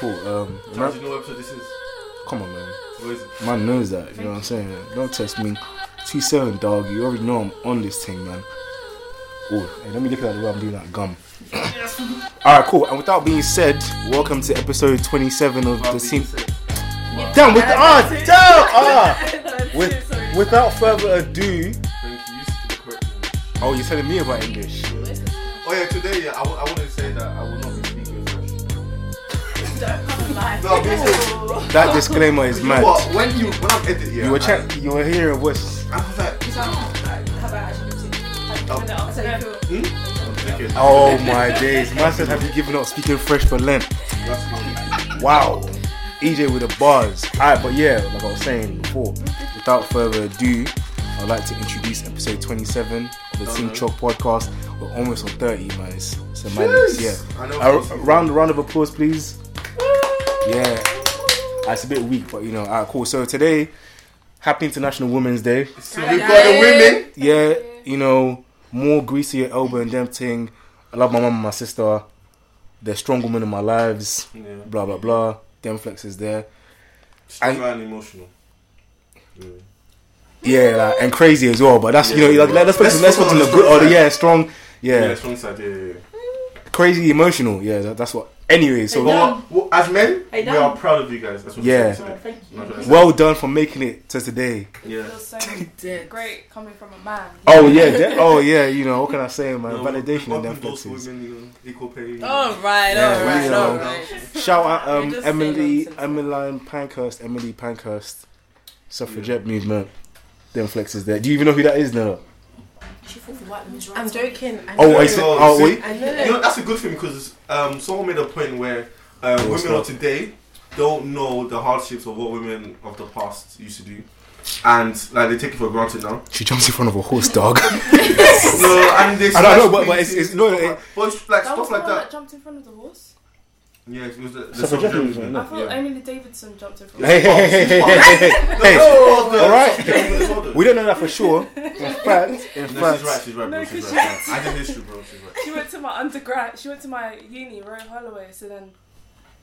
cool. Um, Do you know what episode this is? come on, man. What is it? Man knows that. You know what I'm saying? Don't test me. T7, dog. You already know I'm on this thing, man. Oh, hey, let me look at the way I'm doing that gum. All right, cool. And without being said, welcome to episode 27 of the scene. Damn, with the ah, damn, ah. With, without further ado, Thank you. You speak the correct one. oh, you're telling me about English. Oh yeah, today yeah, I, w- I wouldn't say that I will Don't No, because That disclaimer is you mad. what? When you when I'm editing, yeah, You were I- check, you were hearing a voice. I was like, How about I should do Oh. So hmm? you feel okay, Oh my days, man said, have you given up speaking French for Lent? Wow. EJ with the bars. Alright, but yeah, like I was saying before, without further ado, I'd like to introduce episode 27 of the Oh, Team no. Chalk podcast. We're almost on 30, man. It's, it's a madness, yeah. Uh, a, a round, a round of applause, please. Yeah. Ah, It's a bit weak, but you know, alright, cool. So today, Happy International Women's Day. So we've got the women. Yeah, you know, more greasy to your elbow and them thing. I love my mum and my sister. They're strong women in my lives. Yeah. Blah blah blah. Them flexes there. Strong and emotional. Yeah. Yeah, like, and crazy as well. But that's you know, like, let's put Let's let's focus on the good. on Oh, the the, yeah, strong. Yeah, Yeah, strong side. Yeah, yeah. yeah. crazy emotional. Yeah, that, that's what. Anyway, so well. Well, as men, we are proud of you guys. That's what Yeah. we're saying Oh, thank you. Not what I said. well done for making it to today. yeah. feels so great coming from a man. Oh yeah, de- oh yeah. You know what can I say, man? No, Validation we've and them opened doors for flexes. you know, equal pay. All right, Yeah, all right, we know. right. Shout out um, Emily, saying. Emmeline Pankhurst, Emily Pankhurst, suffragette movement. Them flexes there. Do you even know who that is now? I'm joking. I Oh, know. I said. Oh, Oh wait. I know. You know, that's a good thing because um, someone made a point where um, women that? of today don't know the hardships of what women of the past used to do. And like they take it for granted now. She jumps in front of a horse, dog. no, and they I don't know, but- but it's- it's- no, it- but it's like That was stuff like that that. jumped in front of the horse. Yeah, it was the, the Suffragette suffragette movement, movement. I thought Yeah. Emily Davidson jumped in front. hey, hey, hey, hey, hey, hey, hey, hey. No, the all right. suffragette movement is We don't know that for sure. In fact, in No, she's right. She's right, bro. No, she's 'cause right. I did history, bro. She's right. She went to my undergrad. She went to my uni, Royal Holloway. So then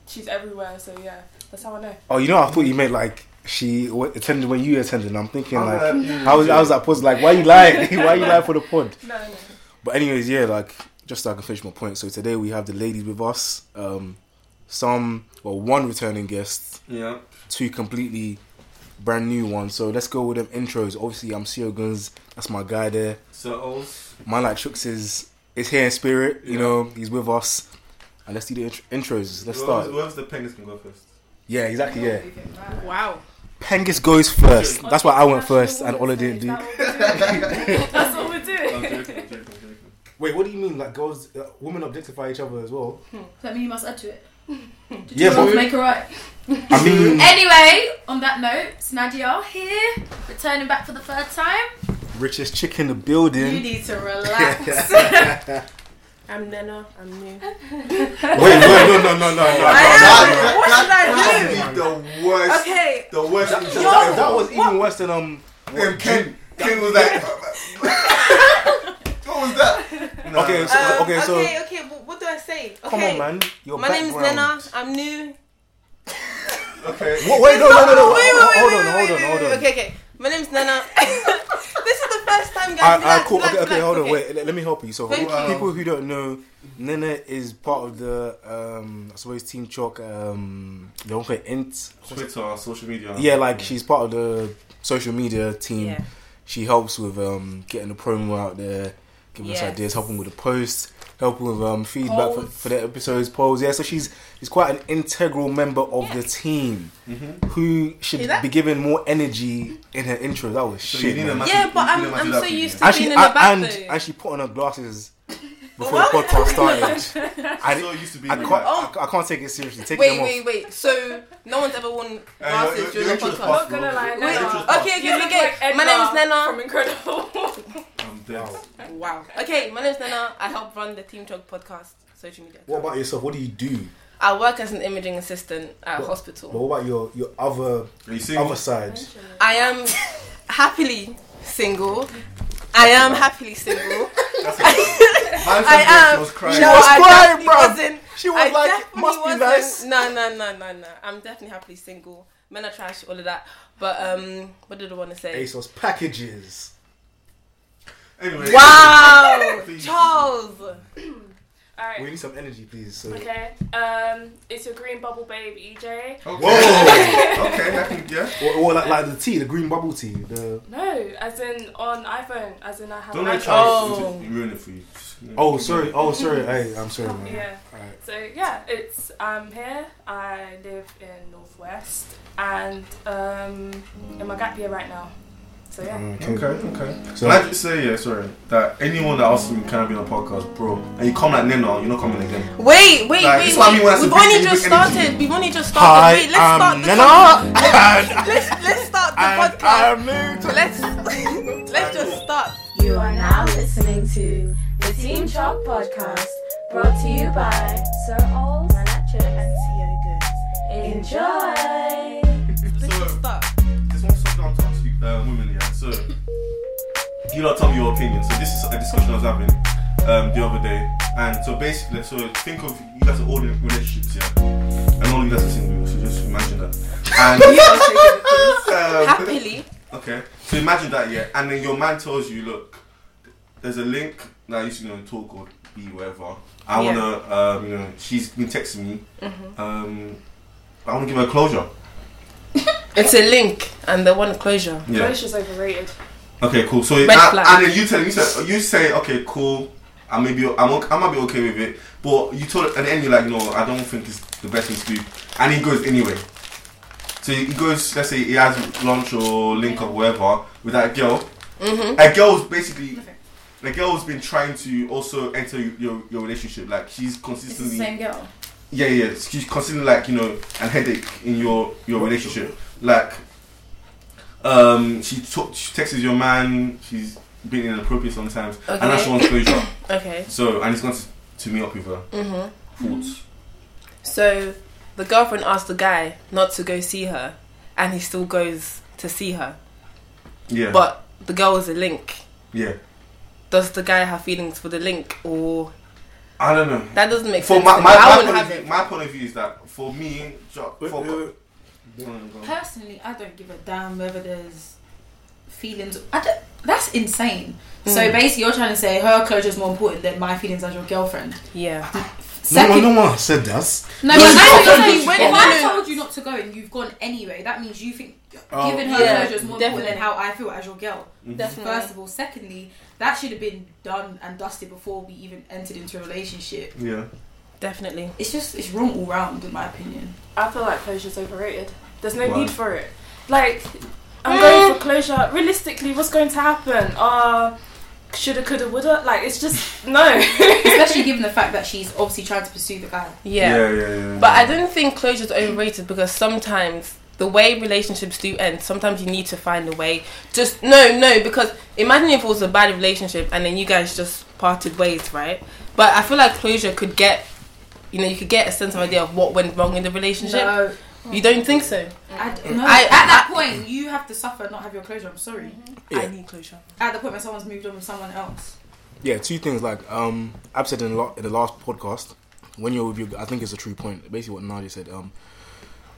she's everywhere. So yeah, that's how I know. oh, you know, I thought you meant like she attended when you attended. I'm thinking I'm like, like, how was, how was that pause? Like, why you lying? why you lying for the pod? No, no. But anyways, yeah, like just so I can finish my point. So today we have the ladies with us. Um, some, well, one returning guest, Yeah. two completely brand new ones. So let's go with them intros. Obviously, I'm Sio Guns. That's my guy there. So O's. Man like Shooks is is here in spirit. You know, he's with us. And let's do the int- intros. Let's Whoever's- start. Whoever's the penguins can go first. Yeah, exactly. Yeah. Wow. Pengus goes first. That's why I went first, and Ola didn't do. That's what we're doing. joking, I'm joking, I'm joking. Wait, what do you mean? Like girls, uh, women objectify each other as well? Does that mean you must add to it? Yeah, Wrong but to make it right. I mean, Anyway, on that note, it's Nadia here, returning back for the third time. richest chick in the building. You need to relax. I'm Nena. I'm new. Wait, wait, no, no, no, no, no. I no, am. no, no. What should I do? the worst. Okay. The worst. That, intro that, ever. that was even worse than um. And Ken, Ken was like, what was that? Nah. Okay, so Um, okay, so okay, okay. What, what do I say? Okay. come on, man. Your My name's background. Nena. I'm new. Okay. What, wait, no, no, no, no. Wait, wait, hold wait, on, wait, hold wait, on, hold on. Okay, okay. My name's Nena. this is the first time, guys. Alright, Relax, cool. relax, Okay, okay, hold on. okay. Wait, let, let me help you. So, for Thank you. people who don't know, Nene is part of the, um, I suppose, Team Chalk. Um, they don't play int. Twitter, social media. Yeah, like she's part of the social media team. Yeah. She helps with um, getting the promo out there, giving us Yes. ideas, helping with the posts, helping with um, feedback for, for the episodes, polls. Yeah, so she's she's quite an integral member of the team Mm-hmm. who should that- be given more energy in her intro. That was So shit. you need a man. massive- Yeah, but I'm, need a I'm so used to And she, being in the back and, and she put on her glasses before What? the podcast started. I, So used to be I, can't. Oh. I, I can't take it seriously. Take Wait, them off. wait, wait. So no one's ever worn glasses your- during the podcast. Not gonna lie, Your Nena. Okay, past. okay, You look okay. like My name is Edna Nena. from Incredible. I'm dead. Wow. Okay, my name's Nena. I help run the Team Chalk podcast social media. What about yourself? What do you do? I work as an imaging assistant at a What- hospital. But what about your your other you other side? I am happily single. I am happily single. That's a, Man I am. she was crying. She no, was I crying, definitely wasn't. She was I like, must be wasn't. nice. No, no, no, no, no. I'm definitely happily single. Men are trash, all of that. But um, what did I want to say? ASOS packages. Anyway. Wow, Please. Charles. Alright. We need some energy, please. So. Okay. Um, it's your green bubble babe, EJ. Okay. Whoa! okay, I can, yeah. Or, or like, like the tea, the green bubble tea. The No, as in on iPhone, as in I have Don't an let iPhone. Charles Oh. ruin it for you. oh, sorry, oh, sorry. Hey, I'm sorry, man. Yeah. Alright. So yeah, it's I'm here. I live in Northwest, and um, in my gap year right now. So yeah. Mm, okay. Okay, okay. So- Can I just say, yeah, sorry, that anyone that asks me, can I be on a podcast, bro, and you come like Nena, you're not coming again. Wait, wait, Like, wait, this is what I mean when I wait. say We've only big just energy. started. We've only just started. Hi, wait, let's start I'm the Nena. con- let's let's start the and podcast. I'm new to Let's let's just start. You are now listening to the Team Chalk podcast, brought to you by Sir Ols, Manacho, and Theo Goods. Enjoy! Let's just start. Something I to uh, women, yeah. So, you lot tell me your opinion. So, this is a discussion I was having um, the other day. And so, basically, so think of you guys are all in relationships, yeah? And all you guys are single, so just imagine that. And, um, Happily. Okay. So imagine that, yeah, and then your man tells you, look, there's a link that I used to know talk or be whatever. I Yeah. wanna, um, you know, she's been texting me. Um, I wanna give her closure. It's a link, and they want closure. Yeah. Closure's overrated. Okay, cool. So Red I- flag. and then you tell you say you say okay, cool. I maybe I'm okay, I might be okay with it, but you told at the end you're like, no, I don't think it's the best thing to do, and he goes anyway. So he goes, let's say he has lunch or link or whatever with that girl. Mm-hmm. A girl's basically, the girl's been trying to also enter your your relationship. Like she's It's the consistently, same girl. yeah, yeah, she's constantly like you know an headache in your your relationship. Like, um, she talk, she texts your man. She's been inappropriate sometimes, and now Okay. she wants closure. Okay. So, and he's going to, to meet up with her. Mm-hmm. Thoughts? So the girlfriend asked the guy not to go see her, and he still goes to see her. Yeah, But the girl is a link. yeah. Does the guy have feelings for the link, or I don't know. that doesn't make For sense? my, my. I my, wouldn't point of have view, it. my point of view is that for me, jo- Wait, for, Personally, I don't give a damn whether there's feelings. I don't, that's insane. So Mm. basically, you're trying to say her closure is more important than my feelings as your girlfriend. Yeah. No Second, one, no one said that. No, No, but no, I no, know no, you're no, saying, no, if. I told you not to go and you've gone anyway, that means you think Oh. giving her Yeah, closure is more definitely. important than how I feel as your girl. Definitely. First of all, secondly, that should have been done and dusted before we even entered into a relationship. Yeah. Definitely. It's just it's wrong all round, in my opinion. I feel like closure's overrated. There's no Why? need for it. Like, I'm going for closure. Realistically, what's going to happen? Uh, shoulda, coulda, woulda. Like, it's just no. Especially given the fact that she's obviously trying to pursue the guy. Yeah. Yeah, yeah, yeah. But I don't think closure is overrated because sometimes the way relationships do end, sometimes you need to find a way. Just no, no, because imagine if it was a bad relationship and then you guys just parted ways, right? But I feel like closure could get, you know, you could get a sense of idea of what went wrong in the relationship. No, You don't think so? I, d- no. I- at that I- point, you have to suffer not have your closure. I'm sorry. Yeah. I need closure. At the point when someone's moved on with someone else. Yeah, two things. Like um, I've said in, the la- in the last podcast, when you're with your, I think it's a true point. Basically, what Nadia said. Um,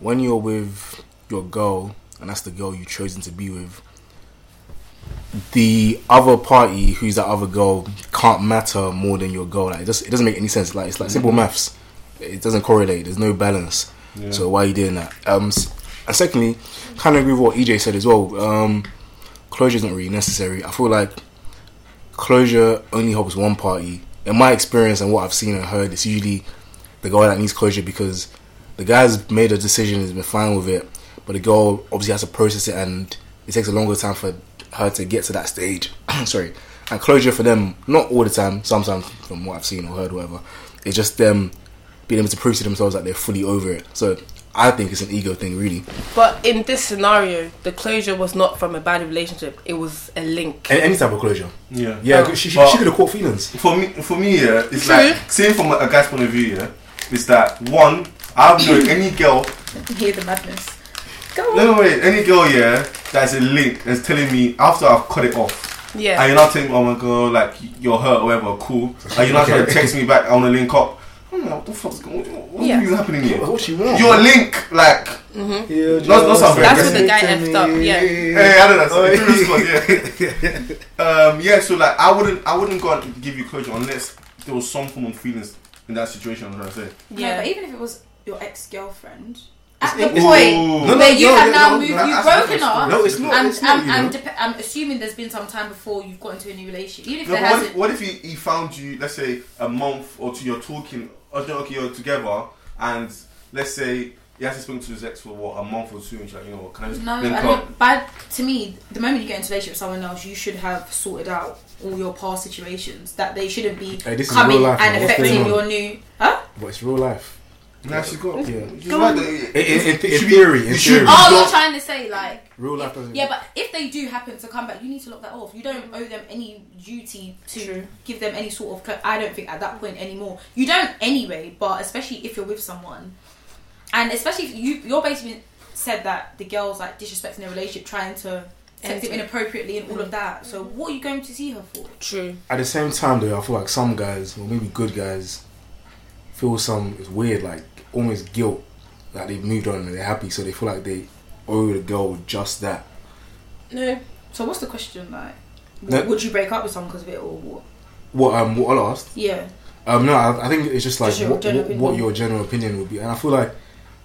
when you're with your girl, and that's the girl you've chosen to be with, the other party, who's that other girl, can't matter more than your girl. Like, it just it doesn't make any sense. Like it's like simple maths. It doesn't correlate. There's no balance. Yeah. So why are you doing that? Um, and secondly, kind of agree with what EJ said as well. Um, closure isn't really necessary. I feel like closure only helps one party. In my experience and what I've seen and heard, it's usually the guy that needs closure because the guy's made a decision, has been fine with it, but the girl obviously has to process it and it takes a longer time for her to get to that stage. Sorry. And closure for them, not all the time, sometimes from what I've seen or heard, whatever, it's just them being able to prove to themselves that they're fully over it. So I think it's an ego thing, really. But in this scenario, the closure was not from a bad relationship. It was a link. A- Any type of closure. yeah. Yeah, Oh. she, she, she could have caught feelings. For me, for me, yeah, it's True. like seeing from a guy's point of view, yeah, is that one, I've known any girl, Hear the madness. Go no, no, wait, any girl, yeah, that's a link that's telling me after I've cut it off, Yeah. And you're not telling me, oh my god, like you're hurt or whatever, cool. And you're not trying to text me back, I want to link up. I'm like, what the fuck's going on? What's Yeah. really happening here? What you want? You're link, like, Mm-hmm. Yeah, Not- not something. That's what the guy Listen effed up, yeah. hey, I don't know, so Oh, the yeah. um, yeah, so like, I wouldn't, I wouldn't go and give you closure unless there was some form of feelings in that situation. I'm trying to say. No, Yeah. but even if it was your ex girlfriend, at It's- the point Ooh. No, no, where you no, have no, now no, moved, no, you've broken different up. No, it's not. And, it's not, and, and know. I'm assuming there's been some time before you've got into a new relationship. Even if No, there what hasn't. if, what if he, he found you, let's say, a month or two, you're talking, or okay, you're together, and let's say he hasn't spoken to his ex for what, a month or two, and she's like, you know what, can I just No, link I up? but to me, the moment you get into a relationship with someone else, you should have sorted out all your past situations. That they shouldn't be Hey, this is coming real life, and. What's affecting going on? your new. Huh? But it's real life. Nah, she's got. Yeah. She's Go right on. In, in, in, It should be- theory, in it theory. Oh, you're trying to say like. Real life doesn't. Yeah, but if they do happen to come back, you need to lock that off. You don't owe them any duty to True. give them any sort of. I don't think at that point anymore. You don't anyway, but especially if you're with someone, and especially if you you're basically said that the girl's like disrespecting their relationship, trying to text him inappropriately and all of mm. that. So what are you going to see her for? True. At the same time, though, I feel like some guys, or maybe good guys, feel some. It's weird, like almost guilt that they've moved on and they're happy, so they feel like they owe the girl just that. No. So what's the question like? No. Would you break up with someone because of it or what? What um what I asked? Yeah. Um no, I, I think it's just like Just your what, what, what your general opinion would be, and I feel like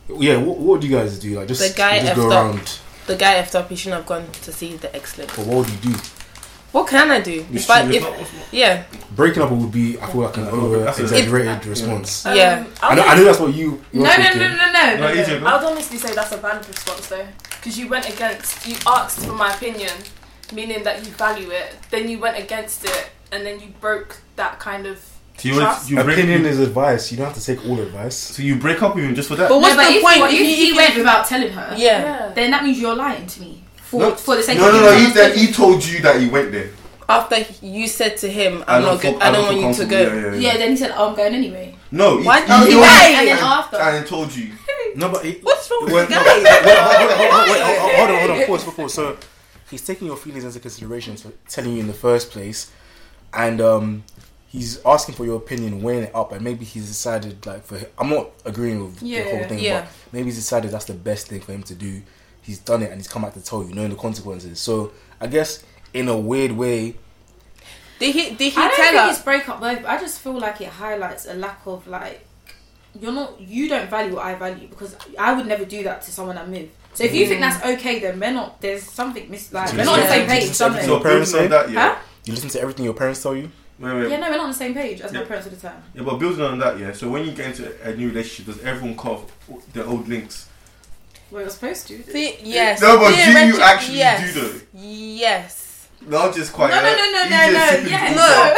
yeah, what, what do you guys do? Like just The guy just go up. around. The guy effed up. He shouldn't have gone to see the ex-link. But what would you do? What can I do? It's If I, if, yeah. Breaking up would be, I feel like an over exaggerated response. Yeah. Um, I I know, I know that's what you. you're No, no, no, no, no, no. No, easier, I would honestly say that's a valid response though, because you went against, you asked for my opinion, meaning that you value it. Then you went against it, and then you broke that kind of So you, trust. you break, Opinion you, is advice. You don't have to take all advice. so you break up with him just for that? But what's no, but the if, point? If, If if you- he went without telling her, Yeah. then that means you're lying to me. For, No, for the sake no, of no, no. He, keeping he told you that he went there. After you said to him, I "I'm don't not good. I don't want you to go." Yeah, yeah, Yeah, then he said, oh, I'm going anyway. No, he, Why- he, oh, he he only- lied. And then after. and told you. No, but he, What's wrong with Wait, the no, guy? wait, hold on, hold on, pause, pause, pause. So he's taking your feelings into consideration for telling you in the first place, and um, he's asking for your opinion, weighing it up, and maybe he's decided like for him, I'm not agreeing with the whole thing, yeah. but maybe he's decided that's the best thing for him to do. He's done it, and he's come back to tell you, knowing the consequences. So I guess in a weird way, Did he? Did he I don't tell think her? it's breakup love. I just feel like it highlights a lack of like you're not you don't value what I value because I would never do that to someone I move. So if you think mm. that's okay, then we're not. There's something mis like we're not on the same page. you listen to Something. So Your parents building say? that, yeah. Huh? you listen to everything your parents tell you. Wait, wait. Yeah, no, we're not on the same page as my parents at the time. Yeah, but building on that, yeah. So when you get into a new relationship, does everyone cut off their old links? Well, you're supposed to. The- yes. No, but do you Theoretic- actually yes. do though? Yes. Not just quite. No, no, uh, no, no, no, just no, sipping No,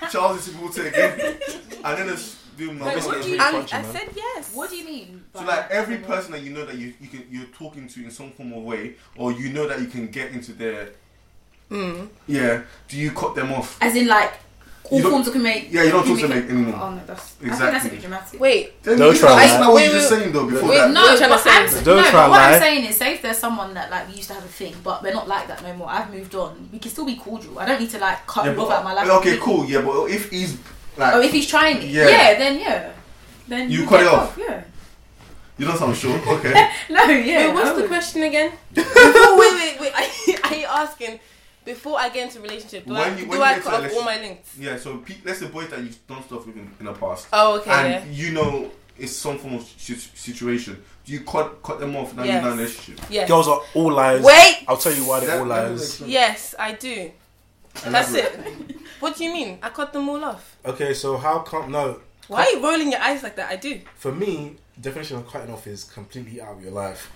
but Charles is supposed to again. And then it's doing my Wait, what do you- I, I said yes. What do you mean? So by like every person that you know that you, you can you're talking to in some form of way, or you know that you can get into their Mm. yeah, do you cut them off? as in like all You forms of communication. Yeah, you don't talk to them anymore. Oh no, that's I think Exactly. that's a bit dramatic. Wait. Then Don't you try. That's not what Wait, you were wait, saying though before wait, that. No, What are you to but say? I'm, Don't no, try what lie. I'm saying is, say if there's someone that like we used to have a thing, but we're not like that no more. I've moved on. We can still be cordial. I don't need to like cut Yeah, him off but- out of my life. okay, cool. Yeah, but if he's like, Oh, if he's trying it, Yeah. yeah, then yeah, then You cut it off? Yeah. you don't sound sure. Okay. No, yeah. wait, what's I the would. question again? Before, wait, wait, wait. Are, are you asking before I get into a relationship? Do I, you- do I cut off all my links? yeah. So pe- let's say boys that you've done stuff with in, in the past, Oh, okay. and you know it's some form of si- situation. Do you cut cut them off now Yes. you're in a relationship? yeah. Yes. Girls are all liars. Wait. I'll tell you why they're all that liars. Yes, I do. That's it. What do you mean? I cut them all off. Okay, so how come no? Why are you rolling your eyes like that? I do. For me, definition of cutting off is completely out of your life.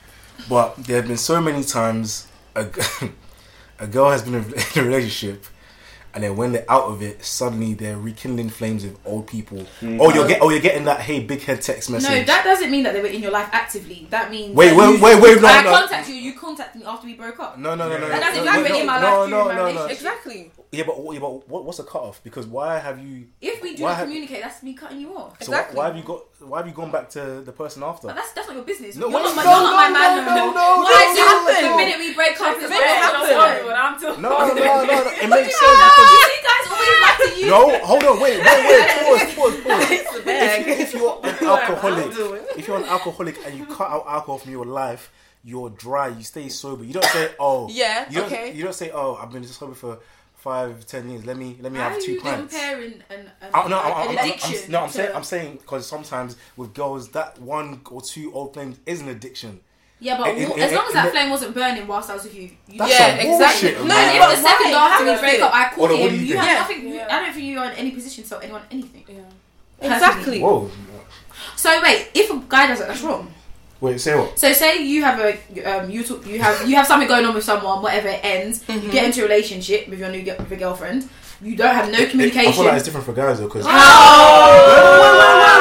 But there have been so many times a, g- a girl has been in a relationship, and then when they're out of it, suddenly they're rekindling flames with old people. Mm. Oh, you're get, oh, you're getting that hey big head text message. No, that doesn't mean that they were in your life actively. That means Wait, that wait, you- wait, wait, no, I no. contact you. You contact me after we broke up. no, no, no, no, That no, doesn't no, mean no, you're in my no, life no, during my no, no. Exactly. Yeah, but yeah, but what, what's the cutoff? Because why have you? If we do Why not have- communicate, that's me cutting you off. So why- Exactly. why have you got? Why have you gone back to the person after? But that's that's not your business. No, you're no, not my, no, you're not my no, man. no, no, no, no, do you no, happen? no. The minute we break up, it's Make it happen. happen. No, no, no, no. It makes sense because You guys always like to use. no. Hold on, wait, wait, wait. Pause, pause, pause. It's the bag. If, if you're an alcoholic, if you're an alcoholic and you cut out alcohol from your life, you're dry. You stay sober. You don't say, oh, Yeah, You don't, okay. You don't say, oh, I've been sober for five, ten years. Let me, let me How have are two you pints. comparing an, an, Oh, no, I'm, an I'm, I'm, I'm, addiction? no, I'm to- saying, I'm saying, because sometimes with girls, that one or two old flames is an addiction. Yeah, but In- in- as long as that in- flame wasn't burning whilst I was with you, you That's yeah, some exactly. bullshit, No, man. And if the second why? after we break up. I call Hold on, what him. do you You think? have Yeah. nothing. you- Yeah. I don't think you're in any position to tell anyone anything. Yeah. Exactly. Whoa. So wait, if a guy does it, that's wrong. Wait, say what? So say you have a um, you talk, you have you have something going on with someone, whatever it ends, Mm-hmm. you get into a relationship with your new with your girlfriend. You don't have no I communication. feel like it's different for guys though, because Oh!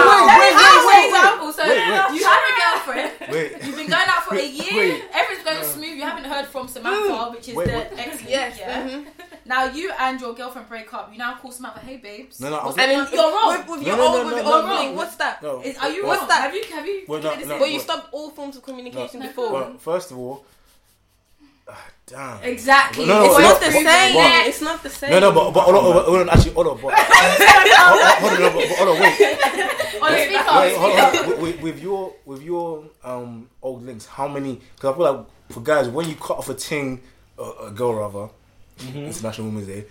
wait, wait, Let me have wait, an example. So wait, wait. you have a girlfriend. wait, You've been going out for a year. Wait. Everything's going smooth. You haven't heard from Samantha, which is Wait, the ex. Yes. Yeah. mhm. Now you and your girlfriend break up. You now call Samantha, "Hey, babes." No, no, I what's I mean, you're wrong. With, with No, your no, own, no, with no, your no, own no. thing, what's that? no. Is, are you What's wrong? that? Have you have you? Well, made no, no, decision? Well, you stopped all forms of communication No. before. Well, first of all, ah, damn. Exactly. No, no, it's no, not the same. but- it's not the same. No, no, but, but hold on, hold on, hold on, actually, hold on, but, hold on, hold on, no, but, but hold on, wait, On the speaker. wait, hold on, with, with, with your, with your, um, old links, how many? Because I feel like for guys, when you cut off a ting, uh, a girl rather, International Women's Day,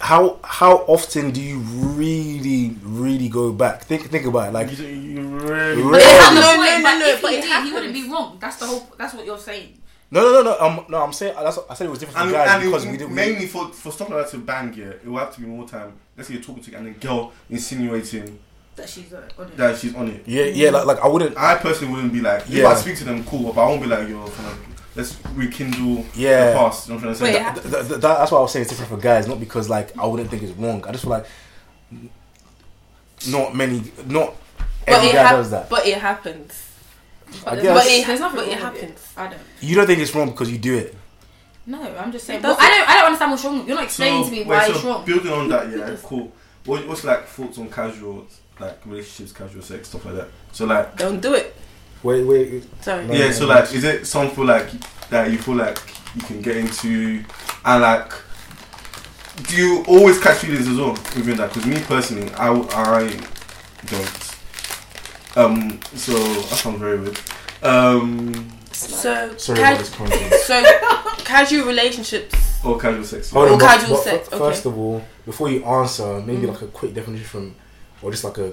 how how often do you really, really go back? Think, think about it, like, You, you really. Really? But it happened No, no, no, no, but no, if but he did, he wouldn't be wrong. That's the whole. That's what you're saying. no, no, no, no, um, no, I'm saying that's I said it was different for And, guys because it, we did we, mainly for for stuff like that to bang, yeah, it will have to be more time. Let's say you're talking to and a girl insinuating That she's uh, on it. that she's on it. yeah, yeah, like, like I wouldn't, I personally wouldn't be like, if Yeah. I speak to them, cool, but I won't be like, yo, kind of, let's rekindle Yeah. the past. You know what I'm trying to say? Wait, That- Th- th- th- that- that's why I was saying it's different for guys, not because like I wouldn't think it's wrong. I just feel like not many, not But every it, guy hap- does that. but it happens. I guess But it, There's nothing but it wrong with happens. I don't. you don't think it's wrong because you do it. No, I'm just saying. Well, I don't. I don't understand what's wrong. You're not explaining to me wait, why so it's wrong. Building on that, yeah, cool. What, what's like thoughts on casual, like relationships, casual sex, stuff like that? So like, Don't do it. Wait, wait. Sorry. No. yeah, so like, is it something like that you feel like you can get into, and like, do you always catch feelings as well within that? Because me personally, I I don't. Um, so that sounds very weird. Um, So, Sorry ca- about this content. so casual relationships. or casual sex. Hold Or on, but- casual but sex, fir- okay. First of all, before you answer, maybe Mm. like a quick definition from, or just like a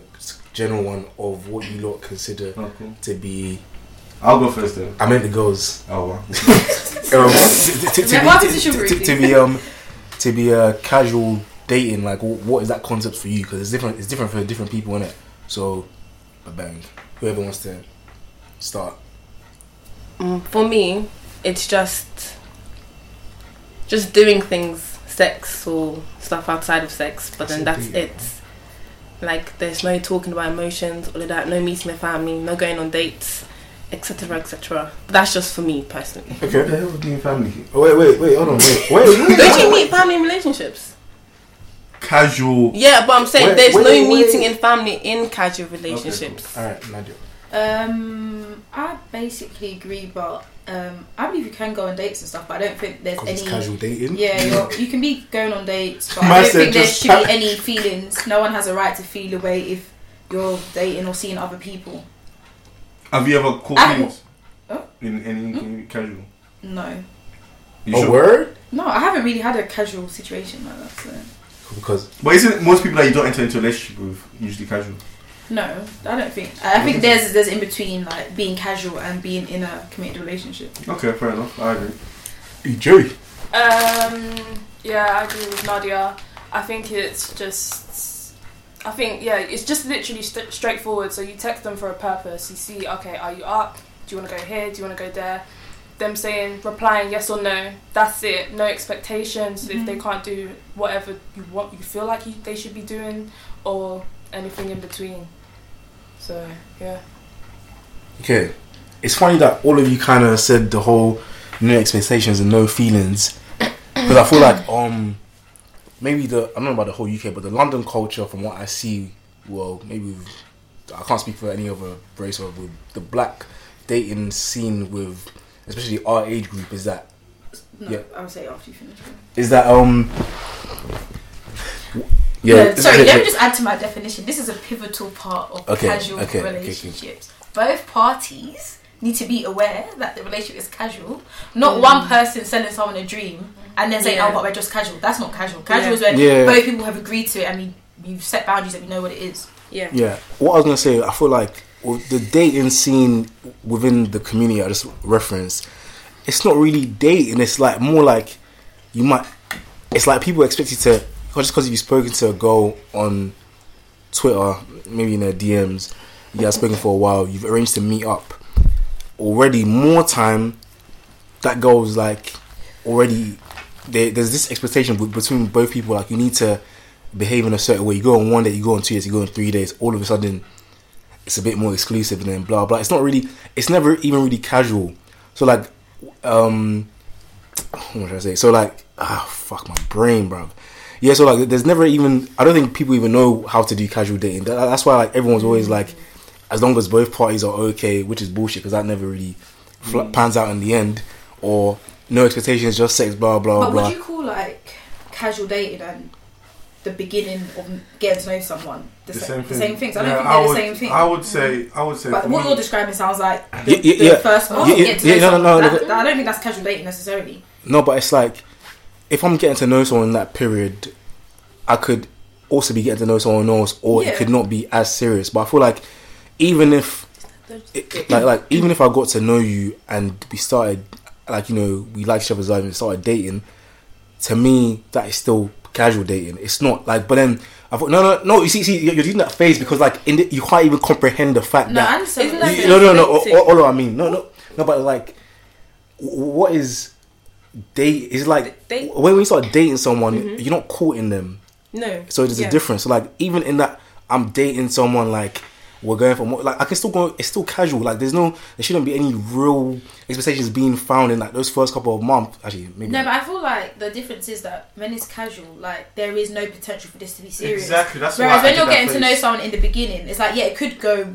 general one of what you lot consider Oh, cool. to be. I'll go first then. I meant the girls. Oh wow. Um, to, to, to, Yeah, be, to, position to, were to, you? to be um to be a casual dating like what is that concept for you because it's different it's different for different people in it so a bang whoever wants to start Mm, for me, it's just just doing things, sex or stuff outside of sex. But then That's that's it. Like there's no talking about emotions, all of that. No meeting the family, no going on dates, etc., etc. That's just for me personally. What the okay hell is being family? oh, wait wait wait hold on wait wait, wait. Don't you meet family in relationships? Casual. Yeah, but I'm saying Wait, there's wait, no wait. meeting in family in casual relationships. all right Nadia Um, I basically agree, but um, I believe you can go on dates and stuff, but I don't think there's because it's any. casual dating Yeah, you're, you can be going on dates, but I don't think there should pa- be any feelings. No one has a right to feel away if you're dating or seeing other people. Have you ever caught I- feelings? Oh. In any casual? No, You a sure? word no, I haven't really had a casual situation like that. So. because But isn't most people that you don't enter into a relationship with usually casual? No, I don't think. I think there's there's in between like being casual and being in a committed relationship. Okay, fair enough. I agree. EJ Um, yeah, I agree with Nadia. I think it's just, I think yeah, it's just literally st- straightforward. So you text them for a purpose. You see, okay, are you up? Do you want to go here? Do you want to go there? Them saying, replying yes or no. That's it. No expectations. If they can't do whatever you want, you feel like you, they should be doing, or anything in between. So yeah. okay it's funny that all of you kind of said the whole no expectations and no feelings because I feel like um maybe the I don't know about the whole UK, but the London culture, from what I see, well, maybe I can't speak for any other race or with the black dating scene with, especially our age group, is that No, Yeah. I would say after you finish. is that um. Yeah, Yeah, sorry, let me just add to my definition. This is a pivotal part of Okay, casual okay, okay, okay. relationships. Both parties need to be aware that the relationship is casual. Not mm. one person selling someone a dream and then saying, oh, Yeah. "Oh, but we're just casual." That's not casual. Casual Yeah. is when Yeah. both people have agreed to it and we you've set boundaries and we know what it is. Yeah. Yeah, what I was gonna say, I feel like the dating scene within the community I just referenced, it's not really dating. It's like more like you might. It's like people expect you to just because you've spoken to a girl on Twitter, maybe in their DMs, you guys spoken for a while, you've arranged to meet up. Already, more time. That girl's like already. There, there's this expectation between both people. Like you need to behave in a certain way. You go on one day, you go on two days, you go on three days. All of a sudden, it's a bit more exclusive, and then blah blah. It's not really. It's never even really casual. So like, um, what should I say? So like, ah, fuck my brain, bro. Yeah, so like, there's never even. I don't think people even know how to do casual dating. That, that's why like everyone's always like, as long as both parties are okay, which is bullshit because that never really fl- mm. pans out in the end, or no expectations, just sex, blah blah but blah. But would you call like casual dating and the beginning of getting to know someone the, The sa- same the thing. same things? I don't Yeah, think they're would, the same thing. I would say, mm. I would say. But what me- you're describing sounds like the, Yeah, yeah, the yeah. first part. Yeah, yeah, yeah, no, no, no, That- look- that- I don't think that's casual dating necessarily. No, but it's like if I'm getting to know someone in that period, I could also be getting to know someone else, or Yeah. it could not be as serious. But I feel like even if, it, like, like even if I got to know you and we started, like you know, we like each other's lives and started dating, to me that is still casual dating. It's not like, but then I thought no, no, no. You see, see, you're you're using that phase because like in the, you can't even comprehend the fact No, I that understand. Isn't what that you're no, no, no. All, dating? all, all I mean, no, no, no. But like, what is date? Is like Date- when we start dating someone, mm-hmm. you're not courting them, No. so there's Yeah. a difference. So like, even in that, I'm dating someone like we're going for more. Like I can still go. It's still casual. Like there's no, there shouldn't be any real expectations being found in like those first couple of months. Actually, maybe. No, but I feel like the difference is that when it's casual, like there is no potential for this to be serious. Exactly. That's Whereas why I when did you're that getting to know someone in the beginning, it's like yeah, it could go,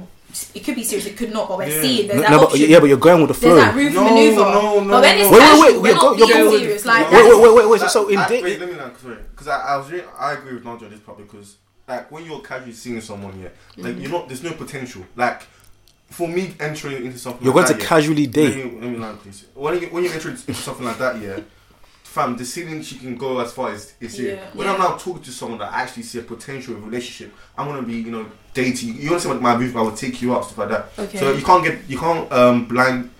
it could be serious, it could not, but we're Yeah. seeing there's no, that no, but, yeah, but you're going with the flow. there's that room No, maneuver. no, no, but when it's no. Wait, wait, casual, wait, we're you're not go- being serious. Like wait, wait, wait, wait, wait. So, so in I, date, wait, let me know, sorry, because I, I was really, I agree with Nadia on this part because like when you're casually seeing someone, yeah, like Mm-hmm. you're not, there's no potential. Like for me entering into something, you're like going to yeah, casually Let date. me, let me land, please. When you when you enter into something like that, yeah, fam, the ceiling she can go as far as is here. Yeah. When I'm now talking to someone that I actually see a potential relationship, I'm gonna be, you know, dating. You understand what my move? I will take you out, stuff like that. Okay. So you can't get, you can't um blind,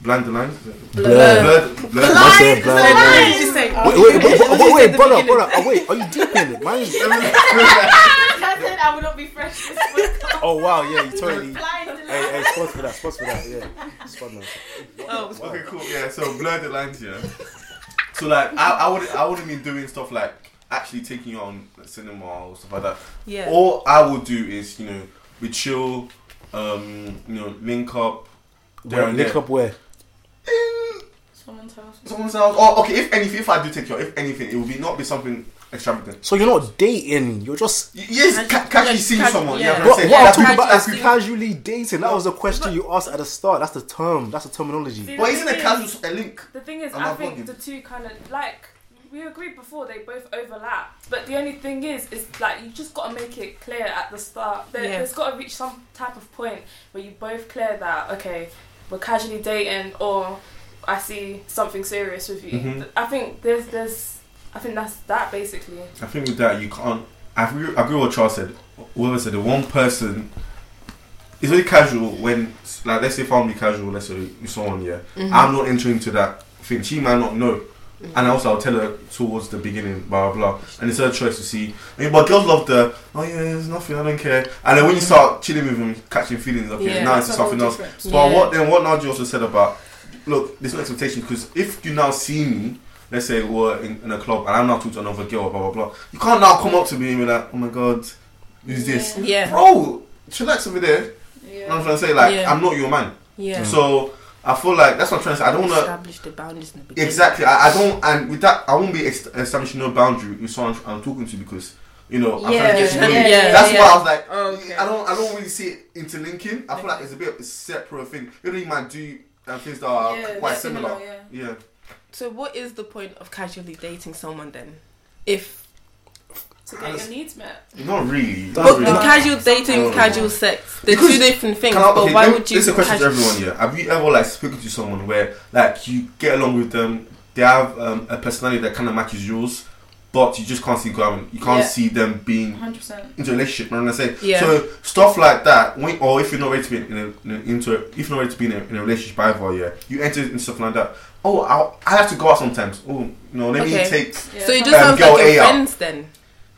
blind the line. Blur. Blur, blur. I said No, blind. no, you just say, Wait, wait, wait, wait, wait, did you say wait, at the brother, brother. Oh, wait, are you deep in it? Mine is. I said I would not be fresh. This podcast. Oh wow, yeah, you totally. Blind to Hey, hey, spot for that, spot for that, yeah. Spot man. Oh, Okay, cool. Yeah, so blur the lines, yeah. So like, I, I would, I wouldn't be doing stuff like actually taking you on cinema or stuff like that. yeah. All I will do is, you know, we chill, um, you know, link up. There Where, and link there. up where? In Someone's house. someone's house. Oh, okay. If anything, if I do take you, out, if anything, it will be not be something extravagant. So you're not dating, you're just. Yes, Casual- ca- casually seeing casual- someone. yeah. Yeah, What, saying, what I'm talking about is that's casually dating. That was a question you asked at the start. That's the term. That's the terminology. See, Well, the isn't a casual is- a link? The thing is, I'm I think bugging. the two kind of like we agreed before they both overlap. But the only thing is, is like you just got to make it clear at the start. There, Yeah. There's got to reach some type of point where you both clear that okay, we're casually dating, or I see something serious with you. Mhm. I think there's there's I think that's that basically. I think with that you can't. I agree, I agree with what Charles said. Whoever said the one person. It's very casual when, like, let's say family casual. Let's say with someone, yeah. Mhm. I'm not entering into that thing. She might not know, and also I'll tell her towards the beginning, blah blah. blah. And it's her choice to see. I mean, but girls love the, oh yeah, there's nothing, I don't care. And then when you start chilling with them, catching feelings, okay, Yeah, now it's That's a whole something else. But Yeah. what then? What Nadia also said about look, there's no expectation because if you now see me, let's say we're in, in a club and I'm now talking to another girl, blah blah blah, you can't now come up to me and be like, oh my god, who's this, Yeah. bro? Chillax over there. You know what I'm Yeah. trying to say? Like, Yeah. I'm not your man. Yeah. So I feel like that's what I'm trying to say. I don't want to establish the boundaries in the beginning. exactly. I, I don't, and with that, I won't be establishing no boundary with someone I'm talking to because you know I'm trying to get to know yeah, you. yeah, That's yeah. why I was like, Oh, okay. I don't, I don't really see it interlinking. I feel like it's a bit of a separate thing. You know, you might do um, things that are Yeah, quite they're similar. similar, Yeah. So, what is the point of casually dating someone then? If to get your needs met. not really. Not but really. the casual dating, casual sex, they're Because- two different things. Can I- but okay, why let would you? This is a question to everyone. Yeah, have you ever like spoken to someone where like you get along with them, they have um, a personality that kind of matches yours, but you just can't see going. You can't Yeah. see them being 100%. into a relationship. You know what I'm saying? Yeah. So stuff like that, when, or if you're not ready to be in a, in a, into, a, if you're not ready to be in a, in a relationship either, yeah, you enter into stuff like that. Oh, I'll, I have to go out sometimes. Oh, you know, let Okay. me take. Yeah, So you just Um, sounds like A your out. friends then.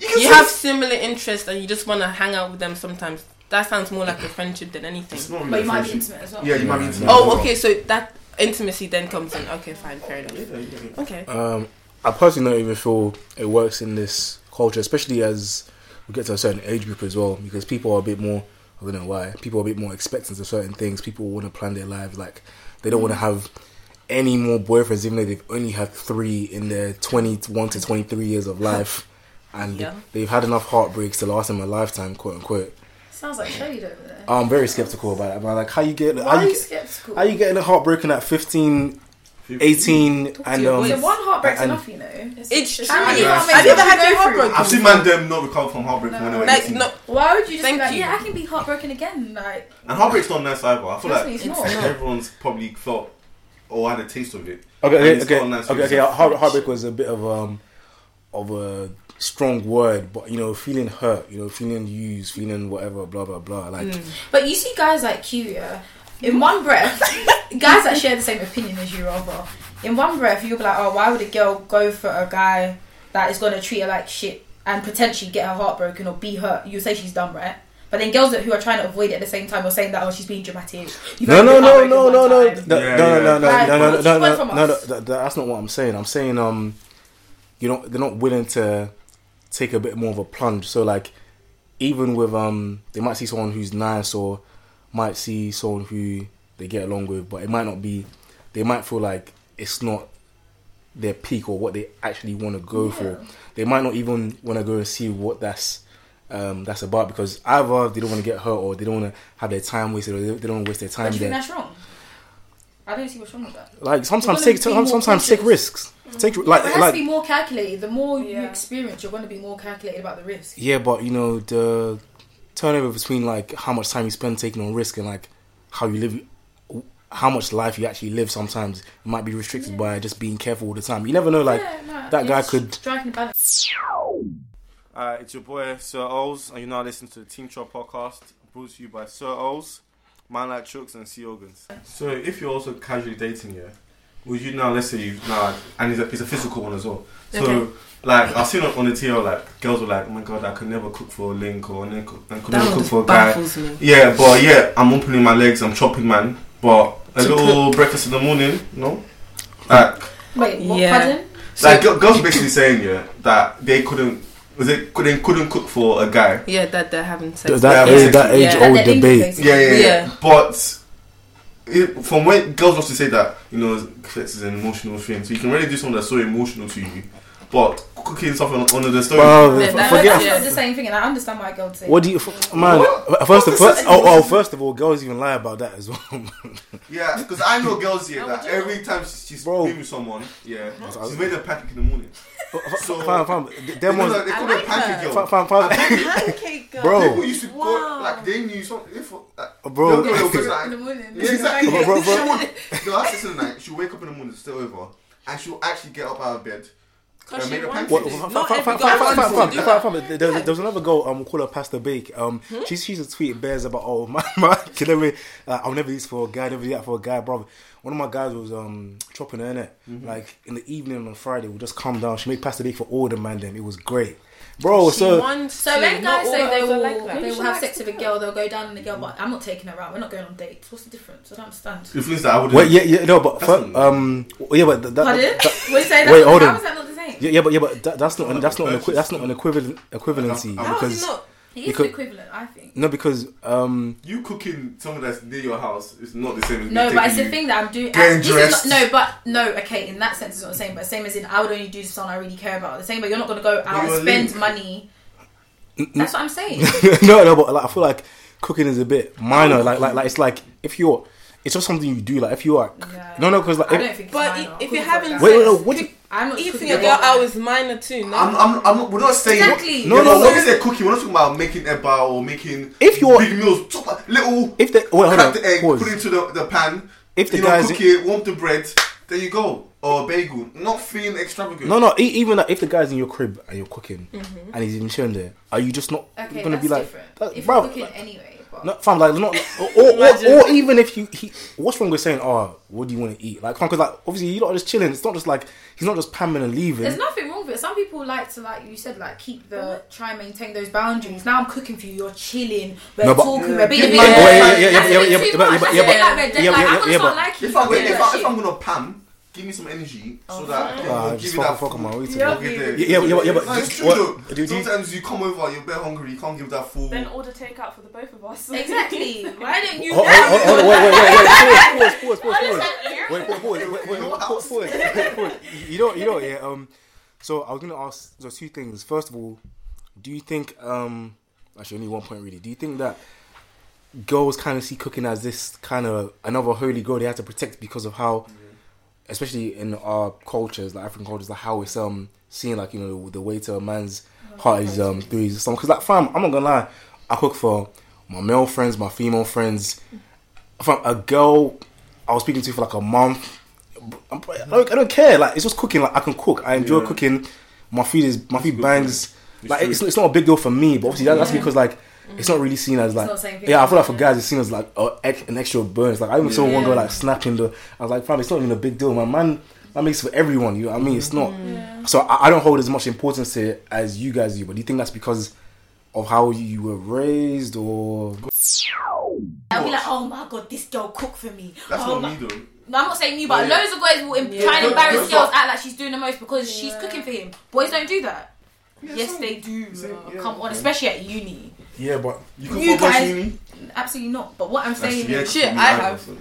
You You have similar interests and you just want to hang out with them sometimes. That sounds more like a friendship than anything. It's not really but you might be intimate as well. Yeah, you might be intimate. Oh, okay. So that intimacy then comes in. Okay, fine, fair enough. Yeah, yeah, yeah. Okay. Um, I personally don't even feel it works in this culture, especially as we get to a certain age group as well, because people are a bit more. I don't know why. People are a bit more expectant of certain things. People want to plan their lives like they don't want to have any more boyfriends, even though they've only had three in their twenty-one to twenty-three years of life, and Yeah. they've had enough heartbreaks to last them a lifetime, quote unquote. Sounds like shade over there. I'm very skeptical about that. Man. Like, how you get? Why How are you, you skeptical? how you getting a heartbroken at 15, 18, Talk to and um, boys. so one heartbreak's and- enough, you know. It's true. How many I've did never had go no through? heartbroken. I've seen man them not recover from heartbreak from when they were Like no, Why would you just Thank be like, you. yeah, I can be heartbroken again? Like, And heartbreak's not nice either. I feel Trust like me, it's It's not. not. everyone's probably felt or had a taste of it. Okay, And okay, it's okay, nice okay, for okay. Heart, heartbreak was a bit of um of a strong word, but you know, feeling hurt, you know, feeling used, feeling whatever, blah blah blah. Like, Mm. but you see guys like Q, yeah, in one breath, guys that share the same opinion as you, rather, in one breath, you'll be like, oh, why would a girl go for a guy that is going to treat her like shit and potentially get her heart broken or be hurt? You say she's dumb, right? But then girls that who are trying to avoid it at the same time are saying that oh she's being dramatic. You've no, only no, been no, heartbroken no, one no, no, time. no, Yeah, no, no, yeah. no, Right, no, what no, you no, want no, from no, no, us? that- That's not what I'm saying. I'm saying um, you know, they're not willing to take a bit more of a plunge. So like, even with um, they might see someone who's nice or might see someone who they get along with, but it might not be. They might feel like it's not their peak or what they actually want to go for. They might not even want to go and see what that's um, that's about because either they don't want to get hurt or they don't want to have their time wasted or they don't want to waste their time do you think there. that's wrong? I don't see what's wrong with that. Like sometimes take gonna be more sometimes take cautious. risks. Take like it has like to be more calculated. The more you experience, you're going to be more calculated about the risk. yeah, but you know the turnover between like how much time you spend taking on risk and like how you live, how much life you actually live. Sometimes might be restricted by just being careful all the time. You never know. Like Yeah, no, that guy it's could- striking a balance. Uh, it's your boy Sir Ols, and you're now listening to the Team Chalk podcast brought to you by Sir Ols, Man Like Chooks, and Sea Organs. So, if you're also casually dating, yeah, would you now, let's say you now, and it's a, it's a physical one as well. So, Okay. like, I've seen on, on the TL, like, girls were like, oh my god, I could never cook for a link or I never could never cook for a guy. me. Yeah, but yeah, I'm opening my legs, I'm chopping, man. But a To little breakfast in the morning, no? Like, Wait, what? Yeah. Pardon? like girl- girls are basically saying, yeah, that they couldn't, was it, they couldn't cook for a guy. Yeah, that they're having sex. th- that Yeah, age, that age Yeah. old That debate. Yeah, yeah, yeah. Yeah. But it, from when girls also say that, you know, sex is an emotional thing, so you can really do something that's so emotional to you. But cooking something on the stove. Well, Yeah, f- that- forget. that's not the same thing, and I understand why girls say. What do you, f- man? What? Uh, first, What first, oh, oh, first of all, girls even lie about that as well. Yeah, because I know girls here that would know? every time she's, she's Bro. with someone, yeah, That's- she's made a pancake in the morning. So- fine, fine. They, Them know ones, that they I call her like pancake girl. fine, fine, fine. Pancake girl. Bro. People used to go Wow. like they knew something. If, like, uh, Bro. they'll go in the morning. Yeah, exactly. Bro, bro, bro. She would, no, that's in the night. She'll wake up in the morning, stay over, and she'll actually get up out of bed. Because she wants pancake. to. What, Not fine, every fine, girl fine, wants fine, to fine, do fine, that. fine, fine. There, there was another girl. Um, call her Pasta Bake. Um, she she used to tweet bears about oh my my. Can I mean, uh, I'll never do this for a guy. Never do that for a guy, bro. One of my guys was um chopping her in it. Like in the evening on Friday, we just calm down. She made Pasta Bake for all the man. Them it was great, bro. She so wants So to. when guys say they will, like they will have sex with a girl, they'll go down on the girl, but I'm not taking her out. We're not going on dates. What's the difference? I don't understand. The things that I would. wait, yeah, yeah, no, but That's fir- not- um, yeah, but that, that, that- What are? Wait, That's- hold how on. Yeah, yeah, but yeah, but that, that's not Not that's not an equi- that's not an equivalent equivalency How- How is because it not? He is Because- the equivalent, I think. No, because um, You cooking something that's near your house is not the same as me No, but it's the you- thing that I'm doing. Getting this is dressed. not, no, but no. Okay, in that sense, it's not the same. But same as in, I would only do this for someone I really care about. The same, but you're not going to go out you're and spend linked. money. That's what I'm saying. no, no, but like, I feel like cooking is a bit minor. Like, like, like it's like if you're, it's just something you do. Like if you're, like, Yeah. no, no, because like, I if- don't think. But minor. if you're having like wait, wait, no, what? Do you, I'm not Eating cooking a it girl like out that. is minor too. No, I'm, I'm, I'm not, we're not saying Exactly. No, Yeah, no, but no. when we say cooking, we're not talking about making a eba or making If you're- big meals. Talk about little if the wait, hold crack on, the egg, pause. put it into the, the pan. If the you know, guys- cook it, warm the bread. There you go. Or a bagel. Not feeling extravagant. No, no. e- Even like, if the guy's in your crib and you're cooking mm-hmm. and he's even chilling there, are you just not Okay, gonna that's be like, different. that- if bruv, you're cooking like- anyway, but No, fam, like, not, or, or, or, or even if you, he, what's wrong with saying, oh, what do you want to eat? Like, because, like, obviously, you're not just chilling. It's not just like, he's not just pamming and leaving. there's nothing wrong with it. Some people like to, like you said, like keep the try and maintain those boundaries. Now I'm cooking for you. You're chilling. We're No, but- talking. We're being a Yeah, bit. yeah, yeah, yeah, yeah, That's yeah, a bit yeah, too yeah, much. yeah, That's yeah, a bit but- like we're dead. yeah, Like, yeah, I'm gonna yeah, start but- liking If, you I, for if, doing I, that if I'm shit. gonna pan, give me some energy so that I can Ah, give just you fuck, that fuck food. on my way to Yeah. it. Get there. Yeah, yeah, yeah, yeah, but No, it's just- true what- though. do- do Sometimes you come over, you're a bit hungry, you can't give that full. Then order takeout for the both of us. Exactly. Why didn't you? Hold, hold, hold, hold on, wait, wait, wait, wait, pause, pause, pause, pause, pause. Wait, pause, pause, wait, wait, wait, pause, pause, pause. You know, you know, yeah. Um, so I was gonna ask so two things. First of all, do you think um, actually only one point really. Do you think that girls kind of see cooking as this kind of another holy grail they have to protect because of how, especially in our cultures, like African cultures, like how it's um seen like you know the, the way to a man's heart is um through his stomach. Because like fam, I'm not gonna lie, I cook for my male friends, my female friends. From a girl I was speaking to for like a month, I'm- I don't, I don't care. Like it's just cooking. Like I can cook. I enjoy Yeah. cooking. My food is my food bangs. It's like it's, it's not a big deal for me, but obviously that, that's because like it's not really seen as like not the same yeah. I feel like for guys it's seen as like oh, a, an extra bonus. Like I even saw one girl like snapping the. I was like, fam, it's not even a big deal. My man, that makes for everyone. You know what I mean? It's not. Mm. So I, I don't hold as much importance to it as you guys do. But do you think that's because of how you were raised, or I'll be like, oh my god, this girl cooked for me. That's oh not my- me though. No, I'm not saying you, but Oh, yeah. loads of boys will em- Yeah. try and embarrass girls girls, are- act like she's doing the most because she's cooking for him. Boys don't do that. yes, some- they do. some- yeah, Come on, okay. especially at uni. Yeah? But You cook You for guys- uni? Absolutely not. But what I'm saying yeah, is, Shit, I either, have. so-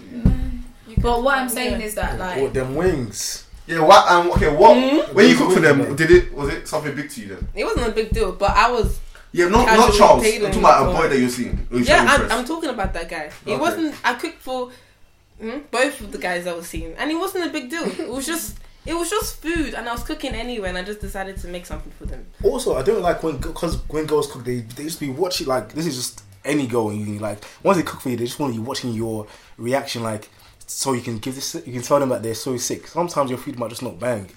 but what I'm saying is that like or them wings. Yeah, what? Um, okay, what? Hmm? When you cook for them, did it? Was it something big to you then? It wasn't a big deal, but I was. Yeah, not not Casually Charles. I'm talking about a it boy that you're seeing. Or you're Yeah, trying I'm, impress. I'm talking about that guy. It Okay. wasn't. I cooked for mm, both of the guys I was seeing, and it wasn't a big deal. It was just. It was just food, and I was cooking anyway, and I just decided to make something for them. Also, I don't like when because when girls cook, they they just be watching like this is just any girl in uni. Like once they cook for you, they just want you watching your reaction, like so you can give this, you can tell them that they're so sick. Sometimes your food might just not bang.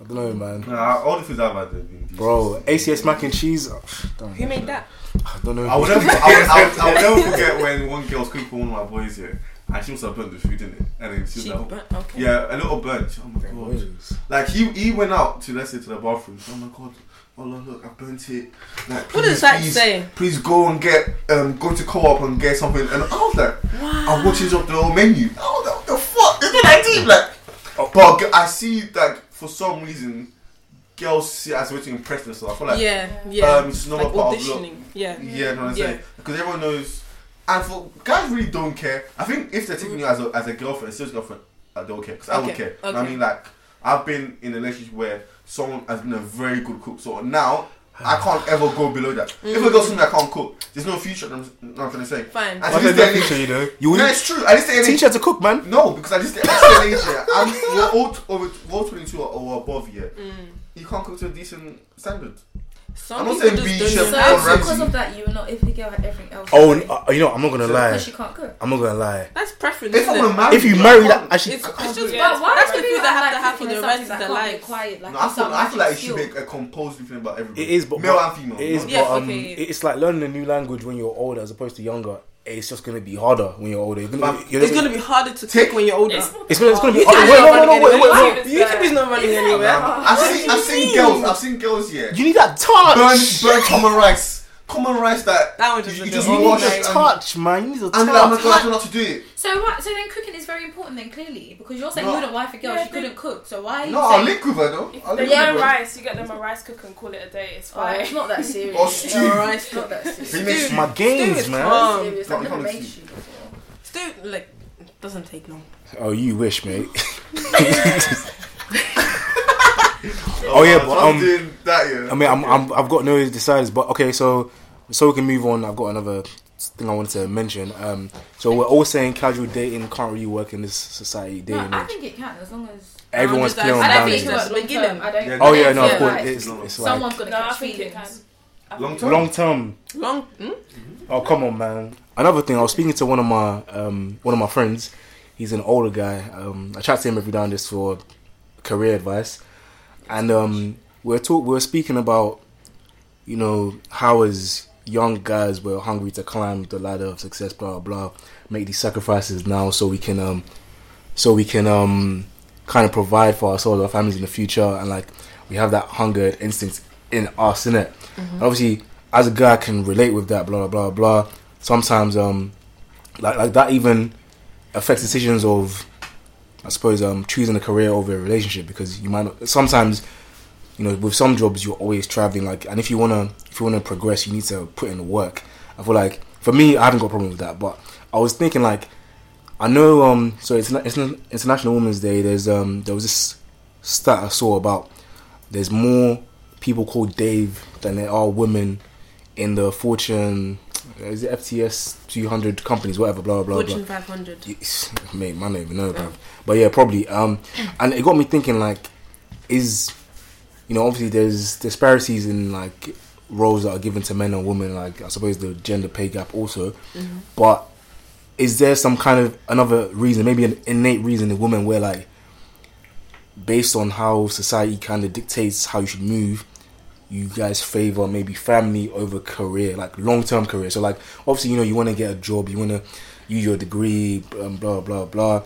I don't know, man. Nah, all the foods I've had have been. Bro, ACS mac and cheese. oh, Who made that? I don't know. I will never, I will, I will, I will never forget when one girl was cooking for one of my boys here, and she must have burnt the food in it, and then she was She like, burnt. Okay. yeah, a little burnt. Oh my Them god! wings. Like he he went out to let's say to the bathroom. Oh my god! Oh look, look, I burnt it. Like, What please, does that please, say? Please go and get um go to co-op and get something. And I was like, I watch it up the whole menu. Oh, what the fuck? Is that deep? Like, Oh. but I see that for some reason, girls see as a way to impress themselves. I feel like yeah, yeah. um, it's not like a part of look. auditioning. Yeah. Yeah, no, I'm Yeah. saying because everyone knows, and for guys really don't care. I think if they're taking you as a as a girlfriend, a serious girlfriend, I don't care because I don't Okay, care. I mean, like I've been in a relationship where someone has been a very good cook, so now I can't ever go below that. If a girl mm. tells me I can't cook, there's no future. I'm not trying to say. Fine. And Why to is this that day and feature, age- you know? You no, will it's true. I this day and age, teach her to cook, man. no, because I just at this day and age, yeah, I'm we're all over we're all 22 or, or above here. Mm. You can't cook to a decent standard. Some I'm not people saying be just chef don't So know so because of that, you were not if the girl had everything else. Oh, n- uh, you know, I'm not gonna lie. because she can't cook. I'm not gonna lie. That's preference. If isn't it? marry If you marry can't- that, actually, It's, I it's can't just do. Yeah, But why that's do the food that have to like happen the rest of that their can't be quiet, like No, I feel, I feel like it should be a composed thing about everybody. It is, but male and female. It is, but um, it's like learning a new language when you're older as opposed to younger. It's just gonna be harder when you're older. You're gonna, you're It's gonna be harder to Take- when you're older. It's, It's gonna, it's gonna be. You Oh, wait, no, no, running no, wait, wait, wait. YouTube is not running anywhere. I've seen, I've seen girls. I've seen girls. Yeah, You need that touch. burn, burn Tom and rice common rice that That one just you, a you bit just You old, need wash to and, touch, man. You need to and then I'm touch. like, I don't know how to do it. So what? So then cooking is very important then clearly because you're saying No. you wouldn't wife a girl Yeah, she they- couldn't cook. So why? Are you No, I'll saying, link with her though. If I'll they link get with her. rice, you get them a rice cooker and call it a day. It's Oh, fine. it's not that serious. Or stew. Alright, It's not that serious. He makes Stew. My gains, is man. calm. serious. I've you never can't made see. you before. Stew like it doesn't take long. Oh, you wish, mate. Oh, yeah, so but, I'm um, doing that yeah. I mean, I'm, I'm, I've got no deciders, but okay, so so we can move on. I've got another thing I wanted to mention. Um, so we're all saying casual dating can't really work in this society day No, I think it can as long as. Everyone's I clear on I don't think boundaries. it can work That's the long term. I don't. Oh yeah, don't no, of course, it's, it's like someone's gonna No, catch it can. feelings. Long term. long term. Long. Hmm? Oh come on, man. Another thing, I was speaking to one of my um, one of my friends. He's an older guy. Um, I chat to him every now and this for career advice, and um, we're talk we're speaking about you know how as young guys we're hungry to climb the ladder of success, blah blah, blah make these sacrifices now so we can um so we can um kind of provide for ourselves, our families in the future, and like we have that hunger instinct in us, in it. And obviously, as a guy, I can relate with that. Blah blah blah. Sometimes, um, like like that even affects decisions of, I suppose, um, choosing a career over a relationship because you might not. Sometimes, you know, with some jobs you're always traveling. Like, and if you wanna if you wanna progress, you need to put in the work. I feel like for me, I haven't got a problem with that, but I was thinking like. I know. Um. So it's it's International Women's Day. There's um. There was this stat I saw about. There's more people called Dave than there are women in the Fortune. Is it FTS 200 companies? Whatever. Blah blah blah. Fortune 500. Mate, man, I don't even know, bro. But yeah, probably. Um, and it got me thinking, like, is you know, obviously there's disparities in like roles that are given to men and women. Like, I suppose the gender pay gap also. But is there some kind of another reason, maybe an innate reason in women where like, based on how society kind of dictates how you should move, you guys favor maybe family over career, like long term career. So like obviously you know you want to get a job, you want to use your degree, um, blah blah blah.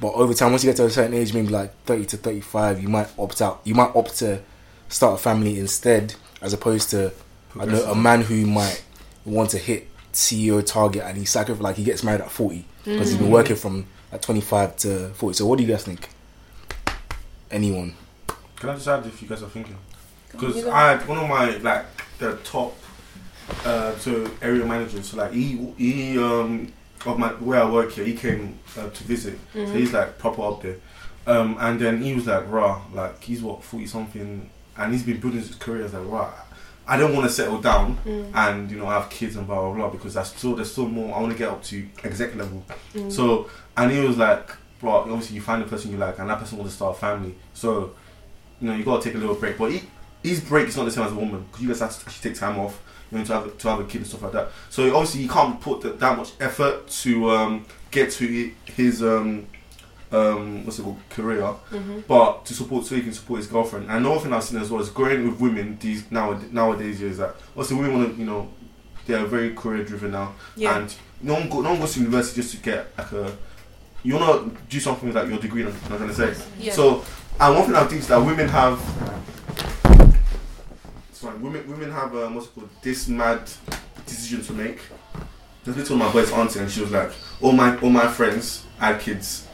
But over time, once you get to a certain age, maybe like thirty to thirty five, you might opt out. You might opt to start a family instead, as opposed to I know a man who might want to hit CEO target and he sacrifice like he gets married at forty because he's been working from like twenty five to forty. So what do you guys think? Anyone? Can I just add if you guys are thinking? Because I had one of my like the top uh, so area managers. So like he he um of my where I work here, he came uh, to visit. So he's like proper up there. Um, and then he was like, "Rah, like he's what forty something, and he's been building his career as like, rah, I don't want to settle down and you know have kids and blah blah blah because that's still there's still more. I want to get up to exec level. So and he was like, bro, obviously you find the person you like, and that person wants to start a family. So you know you gotta take a little break. But he, his break is not the same as a woman because you guys have to actually take time off. You know to have a, to have a kid and stuff like that. So obviously you can't put that, that much effort to um, get to his um, um, what's it called career, but to support so he can support his girlfriend. And another thing I've seen as well is growing with women these nowadays, nowadays is that obviously women want to you know they are very career driven now, Yeah. and no one go, no one goes to university just to get like a you want to do something with like your degree. I'm not gonna say. Yeah. So, and one thing I think is that women have. Sorry, women women have um, what's it called? This mad decision to make. Been told my boy's auntie, and she was like, "All my all my friends had kids,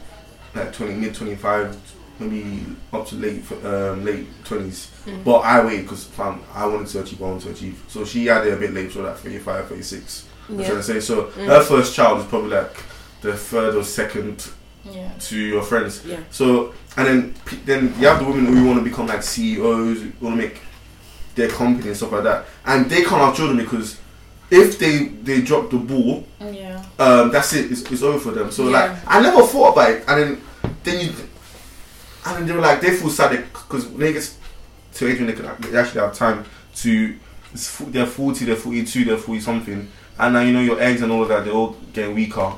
like twenty mid twenty five, maybe up to late um, late twenties. But I waited because fam, I wanted to achieve, what I wanted to achieve. So she had it a bit late, so like 35, 36. I'm Yeah. trying to say. So her first child is probably like the third or second Yeah. to your friends. Yeah. So and then then you have the women who want to become like CEOs, want to make their company and stuff like that, and they can't have children because if they they drop the ball, Yeah. um, that's it. It's, it's over for them. So like I never thought about it, and then then you and then they were like they feel sad because when they get to age when they, can, they actually have time to they're forty, they're forty two, they're forty something, and now you know your eggs and all of that they're all getting weaker.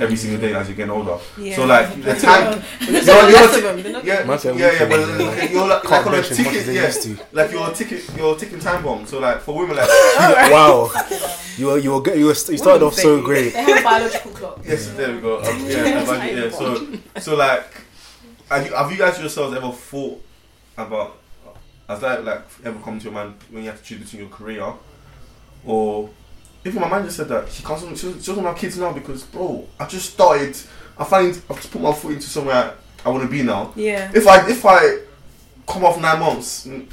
Every single day as you get older, Yeah. so like the time, There's you're- not you're- less of them. They're not- yeah, Man said yeah, yeah, but like, you're like, like on a bench as much as ticket, they yeah, to. like you're a ticket, you're a ticking time bomb. So like for women, like Wow, you were you were good- you were you started off so great. They have a biological clock. Yes, there we go. Um, yeah, imagine, yeah. So, so like, have you, have you guys yourselves ever thought about, has that like ever come to your mind when you have to choose between your career or even my manager said that she can't. She doesn't, she doesn't have kids now because, bro, I just started. I find I've just put my foot into somewhere I, I want to be now. Yeah. If I if I come off nine months, mm,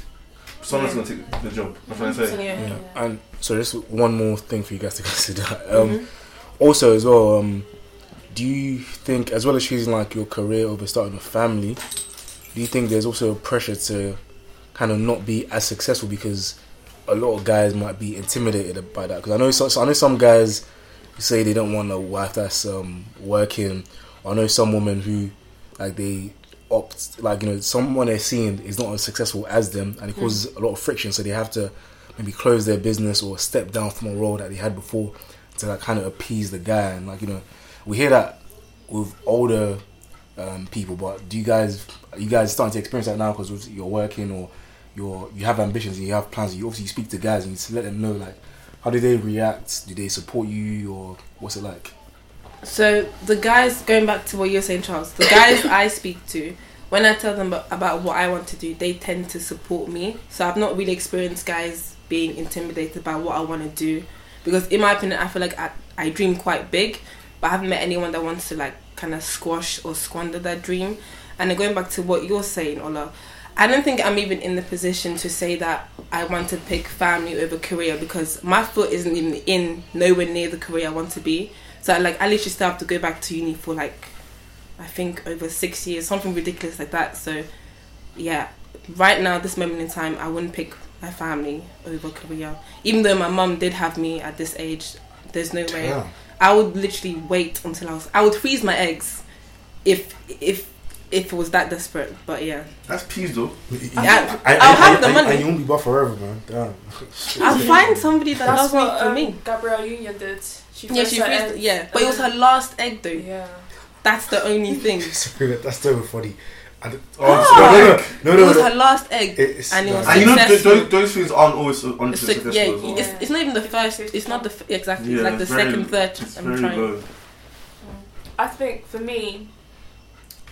someone's Yeah. gonna take the job. That's what I'm saying. Yeah. Yeah. And so just one more thing for you guys to consider. Um, Mhm. Also, as well, um, do you think, as well as choosing like your career over starting a family, do you think there's also a pressure to kind of not be as successful because a lot of guys might be intimidated by that? Because I know, so, so I know some guys say they don't want a wife that's um, working. I know some women who like they opt like you know someone they're seeing is not as successful as them, and it causes a lot of friction. So they have to maybe close their business or step down from a role that they had before to like kind of appease the guy. And like you know, we hear that with older um, people. But do you guys, are you guys starting to experience that now because you're working or you're you have ambitions and you have plans? You obviously speak to guys and you let them know like how do they react? Do they support you or what's it like? So the guys, going back to what you're saying, Charles, the guys I speak to, when I tell them about, about what I want to do, they tend to support me. So I've not really experienced guys being intimidated by what I want to do, because in my opinion, I feel like I, I dream quite big, but I haven't met anyone that wants to like kind of squash or squander that dream. And then going back to what you're saying, Ola, I don't think I'm even in the position to say that I want to pick family over career because my foot isn't even in nowhere near the career I want to be. So like I literally still have to go back to uni for like I think over six years, something ridiculous like that. So yeah, right now, this moment in time, I wouldn't pick my family over career. Even though my mum did have me at this age, there's no way. I would literally wait until I was. I would freeze my eggs if if if it was that desperate. But yeah, That's peas though. I, I'll have the money. And you won't be buff forever, man. Damn. I'll find somebody that That's loves me what for um, me. Gabrielle Union did. She Yeah, she her freezed. eggs. Yeah, but it was her last egg though. Yeah. That's the only thing. Sorry, that's so funny. I don't- Oh, no, no, it no, was no, her last egg. It's, and it was And you know, th- Successful. those, those things aren't always on It's successful yeah, well. it's, it's not even the first. It's not the f- exactly. Yeah, it's like the very- second, third. It's I'm very trying. low. I think for me,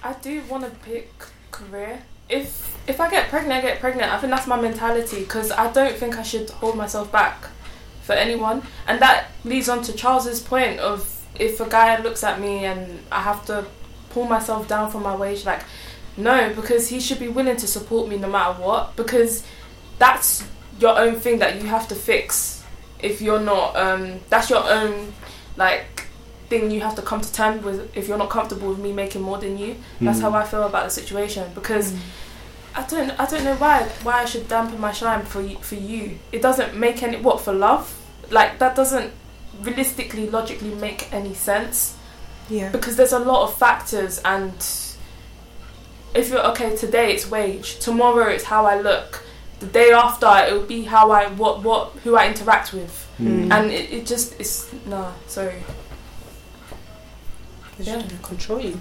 I do want to pick career. If if I get pregnant, I get pregnant. I think that's my mentality because I don't think I should hold myself back for anyone. And that leads on to Charles's point of if a guy looks at me and I have to pull myself down from my wage, like no, because he should be willing to support me no matter what. Because that's your own thing that you have to fix. If you're not, um, that's your own like thing you have to come to terms with if you're not comfortable with me making more than you. That's Mm. how I feel about the situation because I don't I don't know why why I should dampen my shine for you, for you. It doesn't make any what for love like that doesn't realistically logically make any sense Yeah. because there's a lot of factors and if you're okay today it's wage tomorrow it's how I look the day after it will be how I what what who I interact with Mm. and it, it just it's no sorry Yeah. Control you.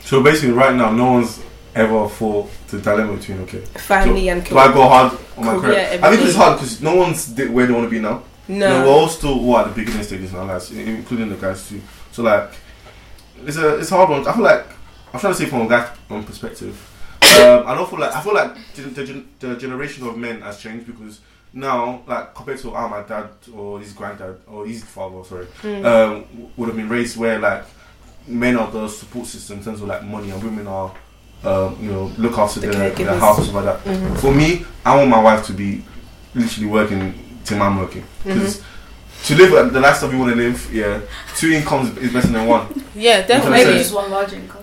So basically, right now, no one's ever thought the dilemma between okay, Family and do I go hard on my Career, career? I think it's hard because no one's where they want to be now. No. know, we're all still all at the beginning stages our lives, including the guys too. So like, it's a it's a hard one. I feel like I'm trying to say from a guy's own perspective. Um, I don't feel like I feel like gen- the, the generation of men has changed because now, like compared to how my dad or his granddad or his father, sorry, Mm. um, would have been raised where like men are the support system in terms of like money and women are, um, you know, look after The their, their house and stuff like that. Mhm. For me, I want my wife to be literally working till I'm working. Because Mm-hmm. to live the lifestyle you want to live, yeah, two incomes is better than one. Yeah, That's what I'm definitely. just one large income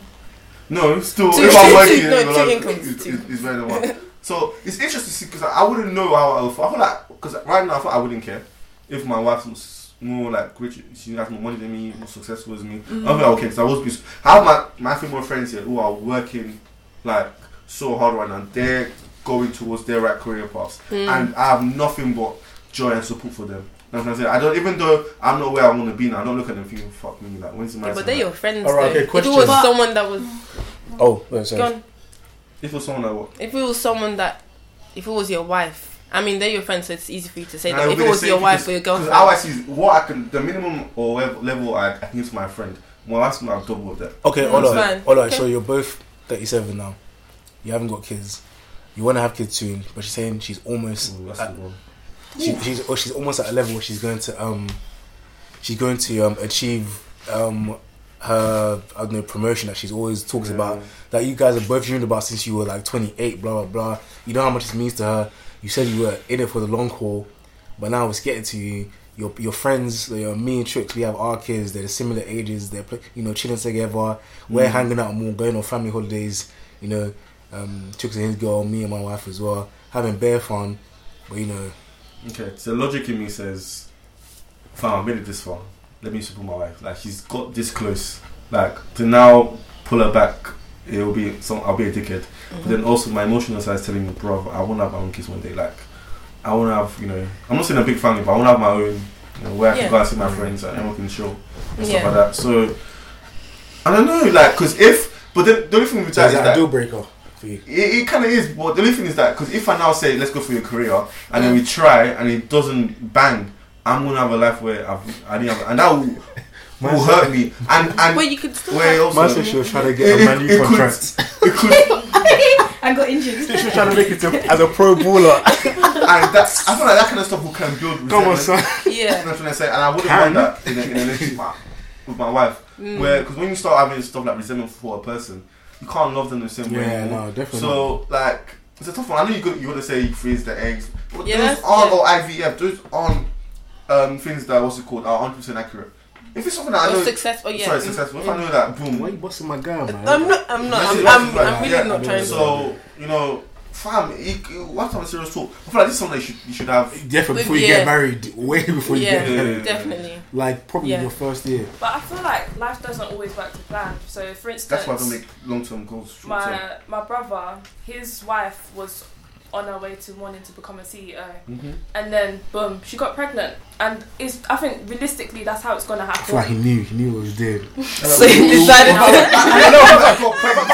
No, still, Two- if two- I'm two- working, no, two like, incomes, is, two. is, is better than one. So it's interesting to see because I wouldn't know how I would feel. I feel like because right now I thought I wouldn't care if my wife was more like rich, she has more money than me, more successful than me. I don't think I would care because I was. Be, I have my my female friends here who are working like so hard right now. They're going towards their right career paths, Mm. and I have nothing but joy and support for them. That's what I'm saying. I don't even though I'm not where I want to be now. I don't look at them thinking, "Fuck me." Like when's the Yeah, but they're your friends. Alright, though. okay, if it was But- someone that was Oh, sorry. gone, If it was someone like what? if it was someone that, if it was your wife, I mean they're your friends, so it's easy for you to say that. it'll If it was your wife because- or your girlfriend, how I see is what I can, the minimum or level, level I, I can give to my friend, well, that's not double of that. Okay, hold on. Hold on. So you're both 37 now. You haven't got kids. You want to have kids soon, but she's saying she's almost. Ooh, that's at- the one. she, she's or she's almost at a level where she's going to um she's going to um achieve um her I don't know promotion that she's always talks Yeah. about that you guys have both dreamed about since you were like 28 blah blah blah you know how much it means to her you said you were in it for the long haul but now it's getting to you your your friends your me and tricks we have our kids they're similar ages they're you know chilling together we're Mm. hanging out more going on family holidays you know um tricks and his girl me and my wife as well having bare fun but you know Okay, so logic in me says, "Fine, I made it this far. Let me support my wife. Like she's got this close. Like to now pull her back, it'll be some. I'll be a dickhead. But mm-hmm. then also my emotional side is telling me, bro, I want to have my own kids one day. Like I want to have, you know, I'm not saying a big family, but I want to have my own. You know, where I can go and see my friends and mm-hmm. everyone can show and stuff like that. So I don't know, like, because if, but then the only thing with that is is that that a deal breaker for you it, it kind of is, but the only thing is that because if I now say let's go for your career and then mm-hmm. we try and it doesn't bang, I'm gonna have a life where I've, I didn't have, and that will, will hurt me. And and But you could still. where have- also Man said she was trying to get a it, Man U it could, contract. it could, I got injured. She was trying to make it to, as a pro baller. and that I feel like that kind of stuff will can build. Come on, son. You know Yeah. what I'm trying to say, and I wouldn't Can. want that in a, in a relationship with my- wife. Mm. Where because when you start having stuff like resentment for a person, you can't love them the same way. Yeah, no, definitely. So like it's a tough one. I know you got you got to say you freeze the eggs. But Yeah, those aren't yeah. or IVF. Those aren't um, things that what's it called are 100 percent accurate. If it's something that I Or know, successful. Yeah. sorry, successful. If I know that, boom. Why are you busting my guy, man? I'm not. I'm not. I'm, I'm, like I'm really that. not trying to. So you know, fam, you, you, what's on a serious talk? I feel like this is something you should, you should have. Definitely before you Yeah. get married, way before you Yeah. get married. Definitely. Like probably Yeah. your first year. But I feel like life doesn't always work to plan. So, for instance, That's why I don't make long term goals. My my brother, his wife was on her way to wanting to become a CEO, Mm-hmm. and then boom, she got pregnant. And it's I think realistically that's how it's gonna I feel like happen. he knew, he knew what he was doing. So you decided. I know, I got pregnant.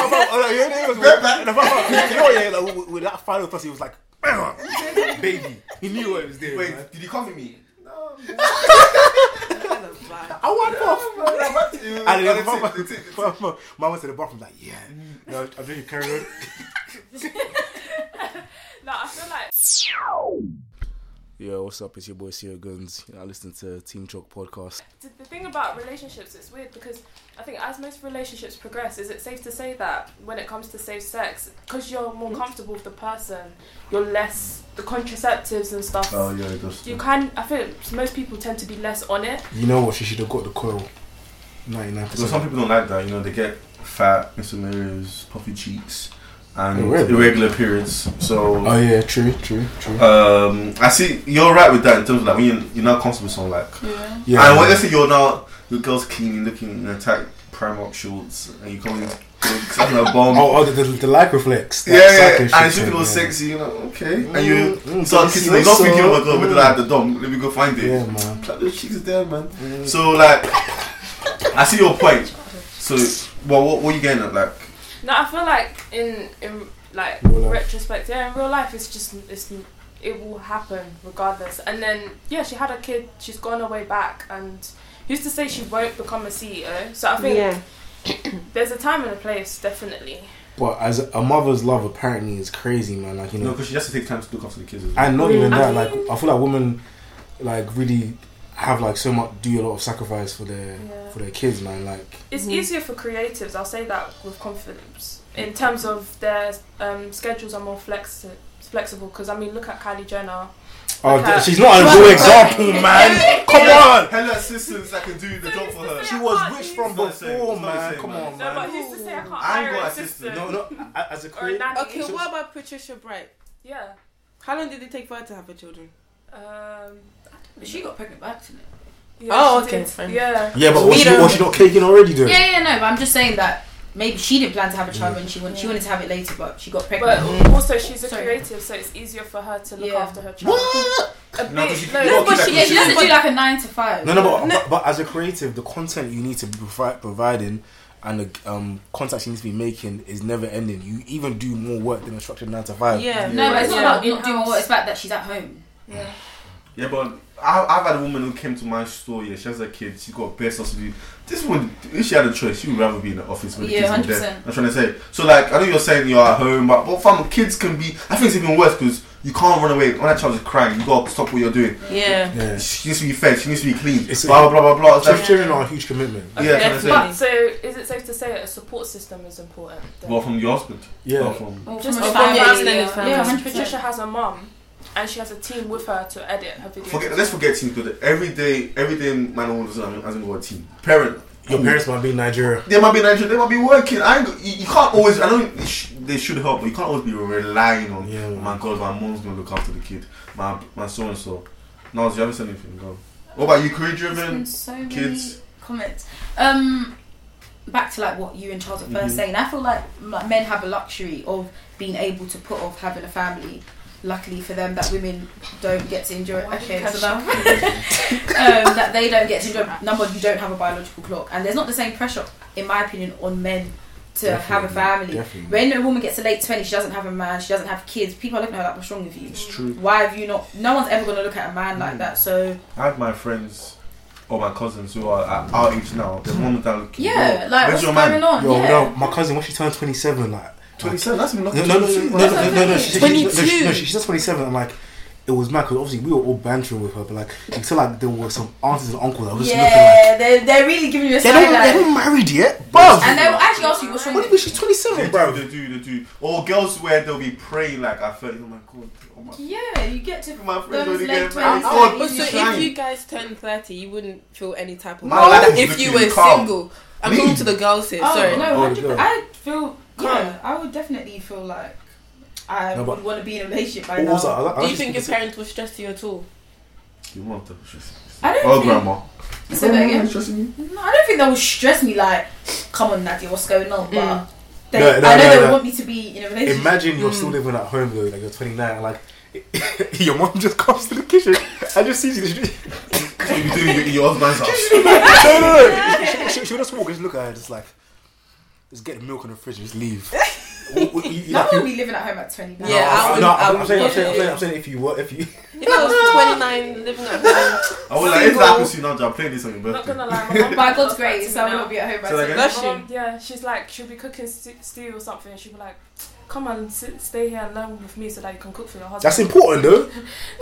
You know, yeah, with, with that final toss, he was like, baby. He knew what he was doing. man. Wait, did he come with me? I want off. And And then then mama, the tip- mama, mama to the bathroom like, yeah. No, I'm just carry on. No, I feel like Yo, what's up? It's your boy Sierra Guns. You know, I listen to Team Chalk podcast. the, the thing about relationships, it's weird because I think as most relationships progress, is it safe to say that when it comes to safe sex, because you're more comfortable with the person, you're less the contraceptives and stuff. Oh yeah, it does. You can. I feel most people tend to be less on it. You know what? She should have got the coil. 99%. Because some people don't like that. You know, they get fat, missing mirrors, puffy cheeks, and really? irregular periods. So. Oh, yeah, true, true, true. Um, I see you're right with that in terms of like when you're, you're not comfortable with someone like, Yeah. yeah. and when let's say you're now the girl's clean, looking in a tight Primark shorts, and you come in sucking a bomb, Oh, oh, the, the, the light reflex. yeah, That yeah, and shit it's looking all yeah. sexy, you know, okay, Mm, and you mm, start kissing, say them, not so. thinking, oh my god, where did Mm. I have the dom? Let me go find it. Yeah, man. Like, those cheeks are there, man. Mm. So like, I see your point. So, well, what, what are you getting at? Like, No, I feel like in in like retrospect, yeah, in real life, it's just it's it will happen regardless. And then yeah, she had a kid. She's gone her way back, and who's to say she won't become a CEO? So I think Yeah. there's a time and a place, definitely. But as a mother's love, apparently, is crazy, man. Like, you you know, know, because she has to take time to look after the kids as well. and not even I that. mean- Like, I feel like women, like, really have like so much, do a lot of sacrifice for their Yeah. for their kids, man. Like, It's Mhm. easier for creatives. I'll say that with confidence. In terms of their um, schedules are more flexi- flexible. Because I mean, look at Kylie Jenner. oh, Okay. she's not a Right. good example, man. Come on. Hella assistants that can do the job for her. She was can't rich from It's not the before, it's man. same, Come man. on, No, man. but who's to say I can't I ain't hire got an assistant. assistant? No, no. As a or creator. Okay, what about Patricia Bright? Yeah. How long did it take for her to have her children? Um, She got pregnant by accident. yeah, Oh, she okay, did. fine. Yeah. yeah, but We was she, don't- was she not caking already, though? Yeah, yeah, no, but I'm just saying that maybe she didn't plan to have a child when she wanted. She wanted to have it later, but she got pregnant. But pregnant. also, she's a Sorry. creative, so it's easier for her to look Yeah. after her child. What? A No, 'cause bit, you- no, you no, but she, that yeah, she doesn't but- do like a nine to five. No, no, but, but, but as a creative, the content you need to be provi- providing and the um, contacts you need to be making is never ending. You even do more work than a structured nine to five. Yeah. No, but it's Yeah. not about not doing what. It's about that she's at home. Yeah. Yeah, but I, I've had a woman who came to my store. Yeah, she has a kid. She got best stuff to do. This woman, if she had a choice, she would rather be in the office with the Yeah, kids in 100%. I'm trying to say. So like, I know you're saying you're at home, but but fam, kids can be. I think it's even worse because You can't run away. When that child is crying, you gotta stop what you're doing. Yeah. Yeah. She needs to be fed. She needs to be clean. It's- blah blah blah blah blah. It's Children like- children are a huge commitment. yeah, can I say? But so, is it safe to say that a support system is important? then? Well, from your husband. Yeah. Or from Or Just from a from your family, yeah. family. Yeah, Patricia has a mum, and she has a team with her to edit her videos. forget. Let's forget team because every day, every day, man or woman doesn't hasn't got a team. Parent. Your cool. parents might be in Nigeria. They might be Nigeria. They might be working. I ain't, you, you can't always. I know they, sh- they should help, but you can't always be relying on. Yeah. Oh my God, my mom's gonna look after the kid. My my so and so. No, you haven't said anything. Go. What about you? Career driven. so many kids. comments. Um, back to like what you and Charles were 1st Mhm. saying. I feel like, like men have a luxury of being able to put off having a family. Luckily for them, that women don't get to enjoy. Why Okay, you so catch now um, that they don't get to enjoy. Number one, you don't have a biological clock, and there's not the same pressure, in my opinion, on men to have a family. Definitely. When a woman gets to late 20 she doesn't have a man, she doesn't have kids. People are looking at her like, what's wrong with you? It's true. Why have you not? No one's ever going to look at a man like Mm. that. So I have my friends or my cousins who are at our age now. Their mom that looking. yeah, like where's what's your going man? on? Yo, yeah. no, my cousin when she turned 27, like 27. That's not no, no, no, no, no, no, 22. She, no, says 27. I'm like, it was mad because obviously we were all bantering with her, but like you like there were some aunties and uncles that were just yeah, looking like they're, they're really giving you a they don't, They're not married yet, bro. And they will actually ask you what's wrong. What she's twenty seven, bro? They do, they do. Or girls where they'll be praying like I thirty. Oh my god. Oh yeah, you get to my friend those late twenties. Oh, so if you guys turn thirty, you wouldn't feel any type of if you were calm. single. I'm Me? to the girls here. Oh, sorry, no, oh, I feel Calm. yeah, I would definitely feel like I No, but- would want to be in a relationship by Also, I, now. like- I Do you think your this- parents will stress you at all? You want to stress I don't Oh, think. grandma. Say that again. stressing you? No, I don't think that would stress me. Like, come on, Nadia, what's going on? But Mm. they, No, no, I know no, they no. would want me to be in a relationship. Imagine you're still living at home though, like you're 29, and like your mom just comes to the kitchen and just sees you. She, What you doing in your husband's house? no, no, no. She, she, she'll just walk and just look at her, just like, just get the milk in the fridge and just leave. Like, would be living at home at 29. Yeah, I no, would- no, I I'm, would- saying, I'm saying, I'm saying, I'm saying, if you were, if you, If I was 29 living at home, I was like, if that happens to you now, I'm playing this on your I'm not gonna lie, my mum. By God's grace, I will not be at home by So, like, 29. Bless you. yeah, she's like, she'll be cooking st- stew or something, and she'll be like, "Come and sit, stay here and learn with me, so that you can cook for your husband." that's important though.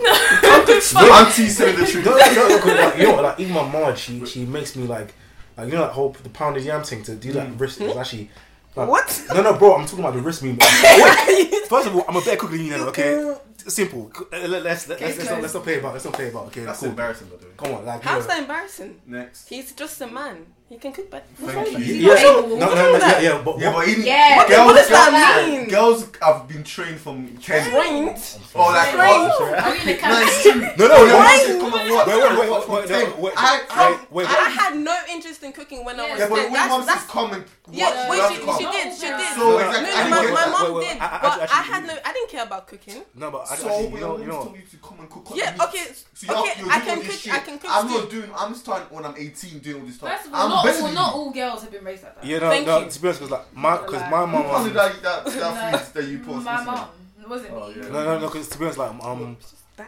No, auntie saying the truth. No, no, no, 'cause, like, you know, what, like even my mom, she she makes me like, like you know that whole the pounded yam thing to do that Mm. wrist is actually. Like, what? No, no, bro, I'm talking about the wrist movement. First of all, I'm a better cook than you, know, okay? Simple. Uh, let- Let's let's let's, let's, not, let's not play about. Let's not play about. Okay, That's cool. embarrassing, by the way. Come on, like How's yeah. that embarrassing? Next. He's just a man. He can cook but Thank you. Yeah, He's no, no, no, yeah, yeah, but Yeah, but even Yeah. What girls, what does that mean? girls have been trained from ten. Trained? Or like, Trained? oh, Are we in a no, camp? it's true. no, no, Oh, no, your wait, mom said, come and watch. wait, wait, wait, From wait, ten. wait, I, I, wait, wait, I had no interest in cooking when I was yeah, but when mom That's, says that's, come yeah, wait, she, she did, she did. So no, exactly, no, I my, my mom. Wait, wait, did, I- I- but I had no, I didn't care about cooking. No, but I, So actually, when you know, you mom know, told you to come and cook, Yeah, okay, So you're, okay, I can cook- I can cook I'm not doing. I'm starting when I'm 18 doing all this stuff. First of all, I'm not all, than not all girls have been raised like that. you know, Thank no, you. to be honest, because like my, because my mom, Who planted um, that that, No. that food that you post? My recently? mom. It wasn't Oh, me. yeah. no, no, no, because to be honest, like um,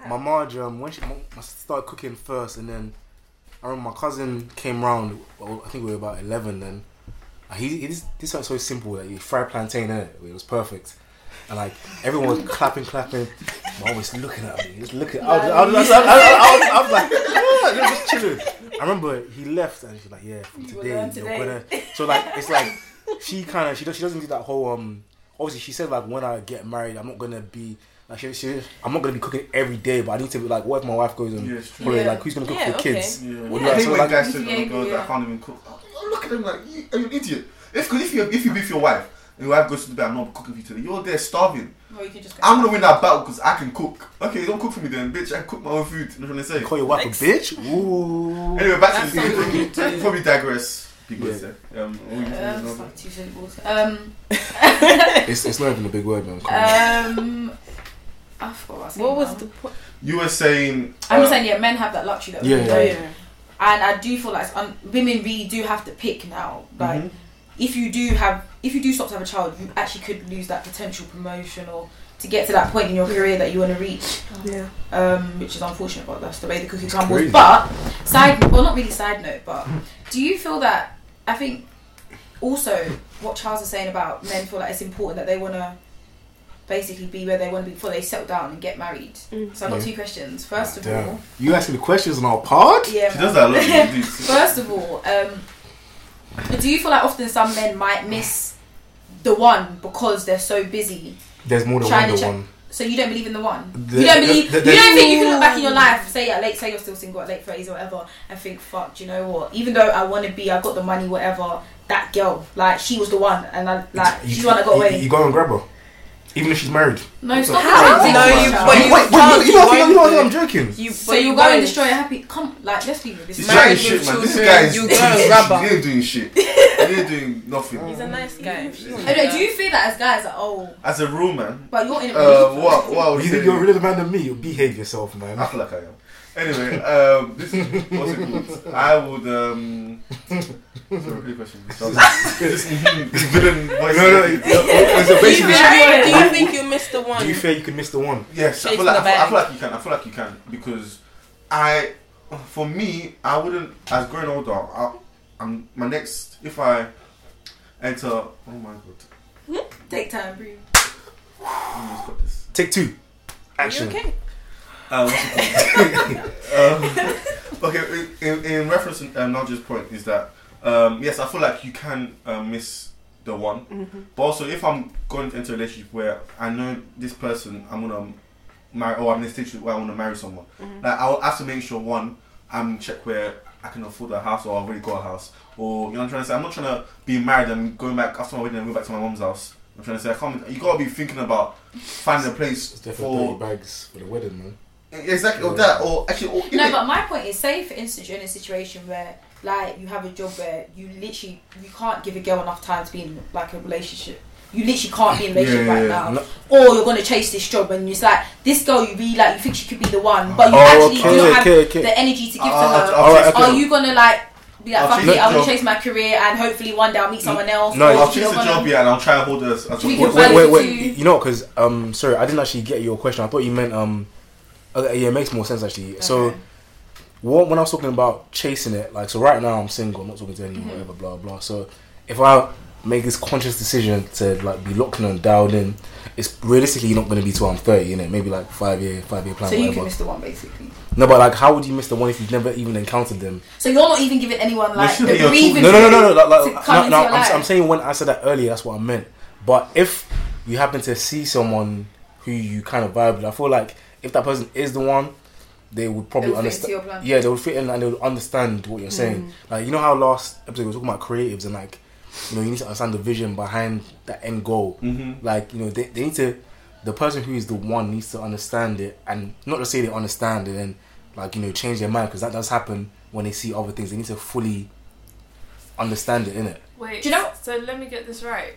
my Marge, um, when she I started cooking first, and then I remember my cousin came round. Well, I think we were about eleven then. And he, he this this was so simple. Like, he fried plantain in it. It was perfect. And like everyone was clapping, clapping. My mom was looking at me, just looking. I was, I was, I was, I was, I was, I was like, "What?" Just chilling. I remember he left, and she's like, "Yeah, from You will today, you're today." gonna." So like, it's like she kind of she does she doesn't do that whole um. Obviously, she said like when I get married, I'm not gonna be like she, she I'm not gonna be cooking every day, but I need to be like, what if my wife goes and Yeah, holiday, Yeah. like who's gonna cook Yeah, for the okay. kids? Yeah. What do I you so when like? guys say Yeah, to girls yeah. that can't even cook. I look at them like, you, are you an idiot? If, cause if you if you beef your wife and your wife goes to the bed, I'm not cooking for you today. You're there starving. Well, you can just go. I'm gonna win that battle because I can cook. Okay, don't cook for me then, bitch. I can cook my own food. You know what I'm trying to say? Call your wife Next. a bitch? Ooh. Anyway, back That's to the something. Probably digress. People Yeah. say. Um, what were you saying, Um, Nova? fuck, two syllables. Um, It's, it's not even a big word, man. Come on. um, I forgot what I was saying What was now. the point? You were saying. I'm uh, just saying, yeah, men have that luxury that Yeah, women yeah, don't. yeah. And I do feel like um, women really do have to pick now. Like, mhm. if you do have, if you do stop to have a child, you actually could lose that potential promotion or to get to that point in your career that you want to reach. Yeah. um, which is unfortunate, but that's the way the cookie crumbles. crazy. But side, well, not really side note, but do you feel that? I think also what Charles is saying about men feel like it's important that they want to basically be where they want to be before they settle down and get married. Mm. So I've got Yeah. two questions. First of Damn. all, You asking the questions on our pod? yeah, She man. does that a lot. First of all, um, do you feel like often some men might miss the one because they're so busy? There's more than one. to The check- one. So you don't believe in the one. The- you don't believe. the- the- you don't think you can look back in your life, say at late, say you're still single at late thirties or whatever, and think, fuck, do you know what? Even though I want to be, I got the money, whatever. That girl, like, she was the one, and I like, You- she's the one that got you- away. You, go and grab her, even if she's married. no, stop How? No, you- child. but Wait, you wait, can't- wait, you know, you you know, you know, I'm joking. You, So you go and destroy a happy. Come, like, let's be real. This She's man- trying Married shit, man. This children, guy's you go and grab her. He ain't doing shit. He ain't doing nothing. He's a nice guy. Anyway, do you feel that as guys, like, oh, As a rule, man. but you're in a Uh, relationship. what? What You think you're a realer man than me? You behave yourself, man. I feel like I am. Anyway, um, this is what's it called? I would um. Sorry, repeat question. This this villain voice. No, no, it- it- so Do you, basically, think, do you think you missed the one? do you feel you could miss the one? Yes, I feel, like, the I, feel, I feel like you can. I feel like you can because I, for me, I wouldn't. As growing older, I, I'm my next. If I enter, oh my god, Take time, breathe. I almost got this. Take two. Are you Action. okay? Um, what's it called? um, okay, in, in reference to um, Naja's point is that um, yes, I feel like you can um, miss the one, Mm-hmm. but also if I'm going into a relationship where I know this person, I'm gonna marry, or I'm in a stage where I want to marry someone, Mm-hmm. like I'll have to make sure one, I'm check where I can afford a house or I've already got a house, or you know what I'm trying to say. I'm not trying to be married and going back after my wedding and go back to my mom's house. I'm trying to say I can't. You gotta be thinking about finding a place It's definitely for bags for the wedding, man. Exactly, or that, or actually, or No, even- but my point is, say for instance you're in a situation where, like, you have a job where you literally you can't give a girl enough time to be in like a relationship. You literally can't be in a relationship Yeah, right yeah, now, No- or you're gonna chase this job and it's like this girl you really like, you think she could be the one, but you Oh, actually okay, do not have okay, okay. the energy to give I'll- to her. I'll- I'll Alright, chase- okay. Are you gonna like be like, I'll fuck it, I'm gonna chase my career and hopefully one day I'll meet someone else? No, I'll chase you're the gonna- job, yeah, and I'll try and hold her as, as We a can Wait, wait, wait, wait. You know, because um, sorry, I didn't actually get your question. I thought you meant um, okay, yeah, it makes more sense actually. So, what when I was talking about chasing it, like, so right now I'm single, I'm not talking to anyone, Mhm. whatever, blah blah. So, if I make this conscious decision to like be locked in and dialed in, it's realistically not going to be till I'm 30, innit? Maybe like five year, five year plan, So you whatever. can miss the one basically. no, but like, how would you miss the one if you've never even encountered them? So you're not even giving anyone like should the be your breathing No, no, no, no, no. Like, like, no, no I'm. I'm saying when I said that earlier, that's what I meant. But if you happen to see someone who you kind of vibe with, I feel like if that person is the one, they would probably They'll fit into understand. Yeah, they would fit in and they would understand what you're saying. Like you know how last episode we were talking about creatives and like you know you need to understand the vision behind that end goal. Mm-hmm. Like you know they, they need to. The person who is the one needs to understand it and not to say they understand it and like you know change their mind because that does happen when they see other things. They need to fully understand it in it. Wait. Do you know- So let me get this right.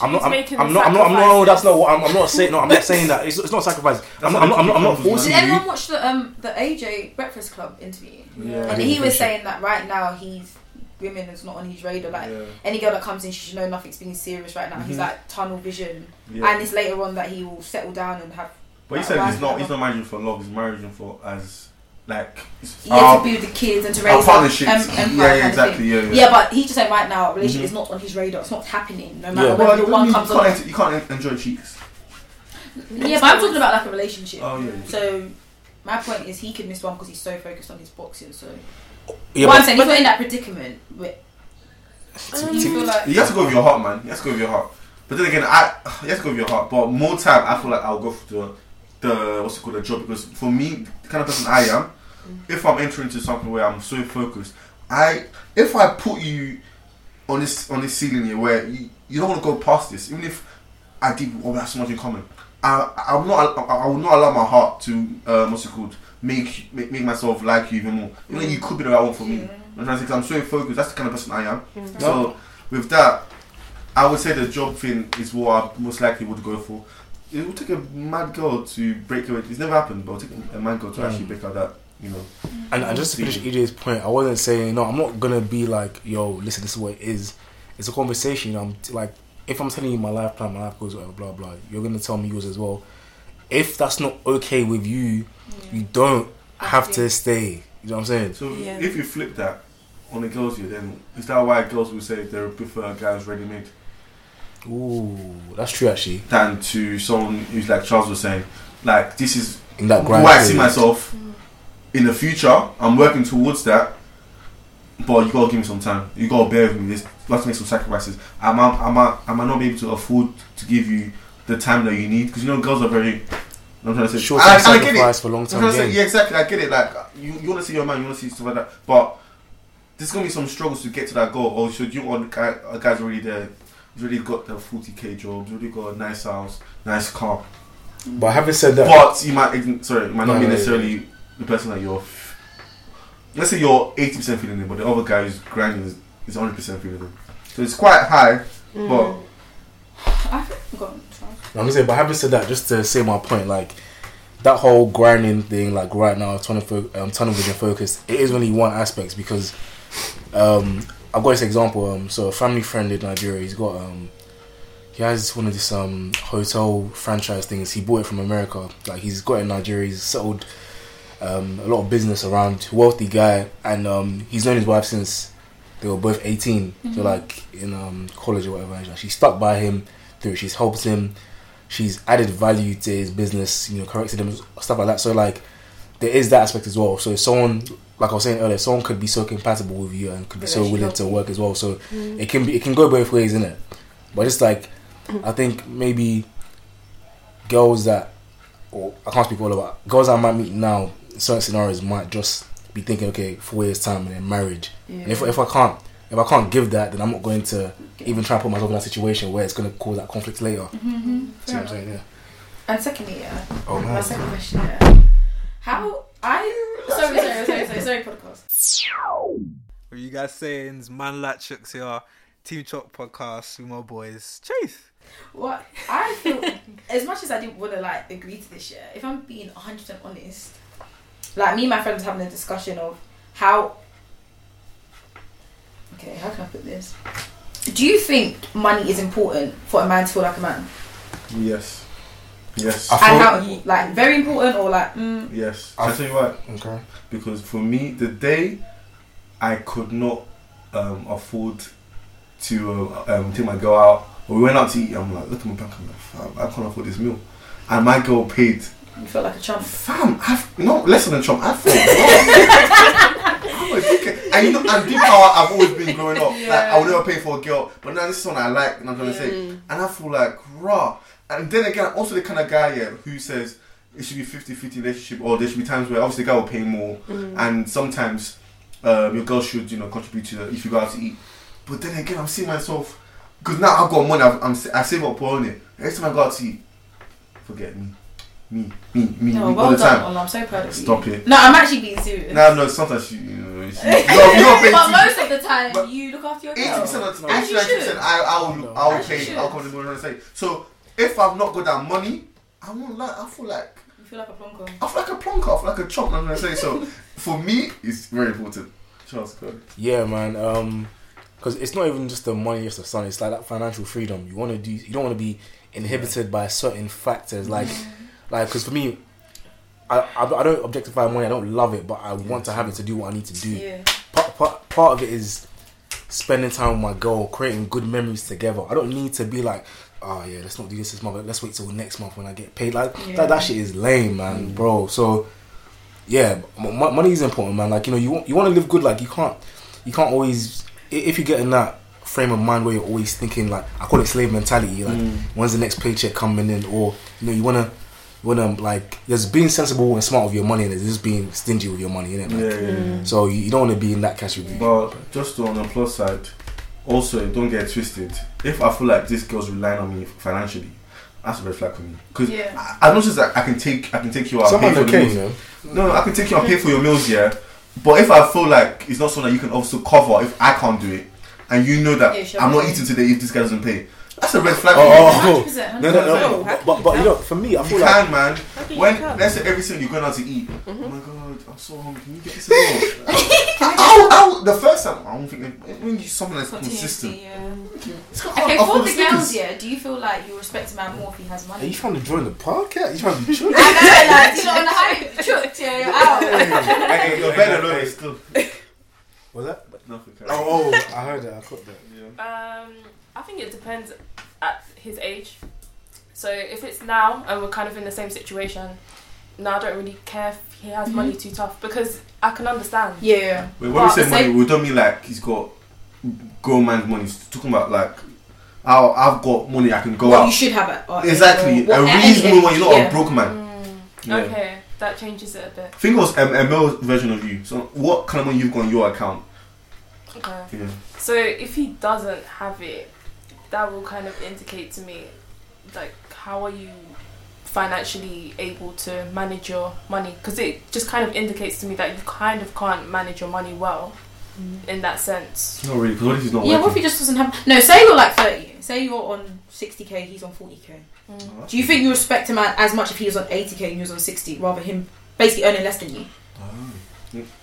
I'm not. She's I'm, I'm not. I'm not. I'm not. No, that's not what. I'm, I'm not saying. No, I'm not saying that. It's, it's not sacrifice. I'm not. I'm not. I'm not, I'm not Did forcing Did you. anyone watch the um the AJ Breakfast Club interview? Yeah. And he was saying that right now he's women is not on his radar. Like Yeah. any girl that comes in, she should know nothing's being serious right now. He's Mhm. like tunnel vision, Yeah. and it's later on that he will settle down and have. but he said he's not. and He's not marrying for love. He's marrying for as like. He has our- to be with the kids and to our raise partnerships. em- empire yeah, yeah, exactly. Yeah, yeah. Yeah, but he's just saying right now, a relationship Mhm. is not on his radar. It's not happening. No matter Yeah. whether Well, the you, one you, comes can't, along. you can't enjoy cheeks. Yeah, but I'm talking about like a relationship. Oh yeah. So my point is, he could miss one because he's so focused on his boxing. So Yeah, what I'm saying, if you're in that predicament, with, Um, you like You have to go with your heart, man. You have to go with your heart. But then again, I you have to go with your heart. But more time, I feel like I'll go for the the what's it called the job because for me, the kind of person I am, if I'm entering into something where I'm so focused, I if I put you on this on this ceiling here where you, you don't want to go past this, even if I did, oh, we have so much in common. I I'm not I, I will not allow my heart to um, what's it called make, make make myself like you even more. You know, you could be the right one for me. I'm trying to say I'm so focused. That's the kind of person I am. So with that, I would say the job thing is what I most likely would go for. It would take a mad girl to break her. It's never happened, but it would take a mad girl to Mm. actually break out that. You know. And, and just to finish EJ's point, I wasn't saying no. I'm not gonna be like, yo, listen, this is what it is. It's a conversation. I'm t- like, if I'm telling you my life plan, my life goals, whatever, blah blah. You're gonna tell me yours as well. If that's not okay with you, you don't have to stay. You know what I'm saying? So Yeah. if you flip that on the girls here, then is that why girls will say they prefer guys ready made? Ooh, that's true actually. than to someone who's like Charles was saying, like this is In that who. I see myself in the future. I'm working towards that, but you gotta give me some time. You gotta bear with me. This you have to make some sacrifices. I might, I might, I not be able to afford to give you the time that you need because you know girls are very. I'm trying to say Short I, I get it. sacrifice for long term say, yeah, exactly. I get it. Like you, you want to see your man, you want to see stuff like that, but there's gonna be some struggles to get to that goal. Or should you want a guy, uh, guy's already there? He's already got the 40k job. He's already got a nice house, nice car. But having said that, But you might, sorry, it might not No, be no, necessarily the person that you're. f- Let's say you're 80% feeling it, but the other guy who's grinding is, is 100% feeling it. So it's quite high, but I think. Go on, Charles. I'm gonna say, but having said that, just to say my point, like that whole grinding thing, like right now, tunnel, fo- um, tunnel vision focus, it is only one aspect because um, I've got this example. Um, so a family friend in Nigeria, he's got um, he has one of these um hotel franchise things. He bought it from America. Like he's got it in Nigeria. He's settled um, a lot of business around. Wealthy guy, and um, he's known his wife since they were both 18. So like in um, college or whatever. and She stuck by him through. She's helped him. She's added value to his business. You know, corrected him, stuff like that. So like there is that aspect as well. So if someone, like I was saying earlier, someone could be so compatible with you and could be so willing to work as well. So it can be, it can go both ways, isn't it? But it's like, I think maybe girls that, or I can't speak all about girls I might meet now. In certain scenarios might just be thinking, okay, four years time and then marriage. And if if I can't, if I can't give that, then I'm not going to even try and put myself in that situation where it's going to cause that conflict later. Mm-hmm. See what I'm saying? Yeah. And secondly, yeah. Oh My second question, yeah. How I sorry, sorry, sorry, sorry, sorry, podcast. What you guys saying? Man Latchooks here. Team Chalk podcast with my boys. Chase. What I feel, as much as I didn't want to like agree to this year, if I'm being 100 percent honest, like me and my friends having a discussion of how. Okay, how can I put this? Do you think money is important for a man to feel like a man? yes. Yes. I And feel- how, like, very important or like, mm, yes. I'll tell you what. Okay. because for me, the day I could not um, afford to uh, um, take my girl out, or we went out to eat, I'm like, look at my bank, I'm like, fam, I can't afford this meal, and my girl paid. you feel like a chump? Fam, I've no less than a chump. I feel. I'm a and you know, and deep how I've always been growing up. Like I would never pay for a girl, but now this is something I like, and I'm trying to say, and I feel like raw. And then again, I'm also the kind of guy yeah who says it should be 50-50 relationship, or there should be times where obviously the guy will pay more, and sometimes um, your girl should you know contribute to the, if you go out to eat. But then again, I'm seeing myself because now I've got money. I've, I'm I save up on it. Every time I go out to eat, forget me, me, me, me, No, me well all the done, time. Ola, I'm so proud of you. Stop it. No, I'm actually being serious. No, no. Sometimes you, you know, you, you, you don't pay but most of the time, But you look after your Eighty girl. percent of As you eighty should. percent, I I will I will As you pay. I'll come to what I'm say. So if I've not got that money, I won't like. I feel like You feel like a plonker. I feel like a plonker. I feel like a chump. I'm gonna say so. For me, it's very important. Charles, go. Yeah, man. Um, because it's not even just the money, just the son. It's like that financial freedom. You want to do. You don't want to be inhibited by certain factors, like, like. Because for me, I, I I don't objectify money. I don't love it, but I want to have it to do what I need to do. Yeah. Part, part part of it is spending time with my girl, creating good memories together. I don't need to be like. Oh yeah, let's not do this this month. Let's wait till next month when I get paid. Like Yeah. that, that shit is lame, man, mm. bro. So yeah, m- m- money is important, man. Like you know, you want you want to live good. Like you can't you can't always if you get in that frame of mind where you're always thinking like I call it slave mentality. Like mm. when's the next paycheck coming in, or you know you wanna wanna like there's being sensible and smart with your money, and there's just being stingy with your money, innit? Like, Yeah, yeah, yeah. So you, you don't want to be in that category. But just on the plus side, also don't get twisted. If I feel like this girl's relying on me financially, that's a red flag for me. Because Yeah. I, I noticed that I can take I can take you out, Someone pay for the okay, meals. you. No, no, I can take you and pay for your meals, yeah. But if I feel like it's not something that you can also cover if I can't do it, and you know that Yeah, sure. I'm not eating today if this guy doesn't pay, that's a red flag. Oh, for oh, 100%. no, no, no. No, But, but, but you know, for me, I You feel like can, man. You When come? let's say every single you're going out to eat. Oh my god, I'm so hungry. Can you get this as well? I, I, I, the first time, I don't think that- when you something that's consistent. Yeah. It's got Okay, I'll for put the girls, yeah, do you feel like you respect a man more if he has money? Are you trying to join the podcast? You trying to be chill? I know, like, you know, on the hype, chucked, yeah, you're out. Hey, you're better than this still. Was that? Nothing. Oh, oh, I heard that. I caught that. Yeah. Um, I think it depends at his age. So if it's now and we're kind of in the same situation, no, I don't really care if he has money too tough because I can understand. Yeah. Wait, when we But say the money, same- we don't mean like he's got grown man's money. He's talking about like, how I've got money, I can go what out. you should have it. or- Exactly, or- a reasonable one. You're not yeah. a broke man. Mm, Yeah. Okay, that changes it a bit. Think of a, a male version of you. So, what kind of money you've got on your account? Okay. Yeah. So if he doesn't have it, that will kind of indicate to me, like, how are you financially able to manage your money? Because it just kind of indicates to me that you kind of can't manage your money well, in that sense. Not really, because what if he's not Yeah, what if he just doesn't have? No, say you're like thirty. Say you're on sixty k, he's on forty k. Mm. Do you think you respect him as much if he was on eighty k and he was on sixty, rather him basically earning less than you?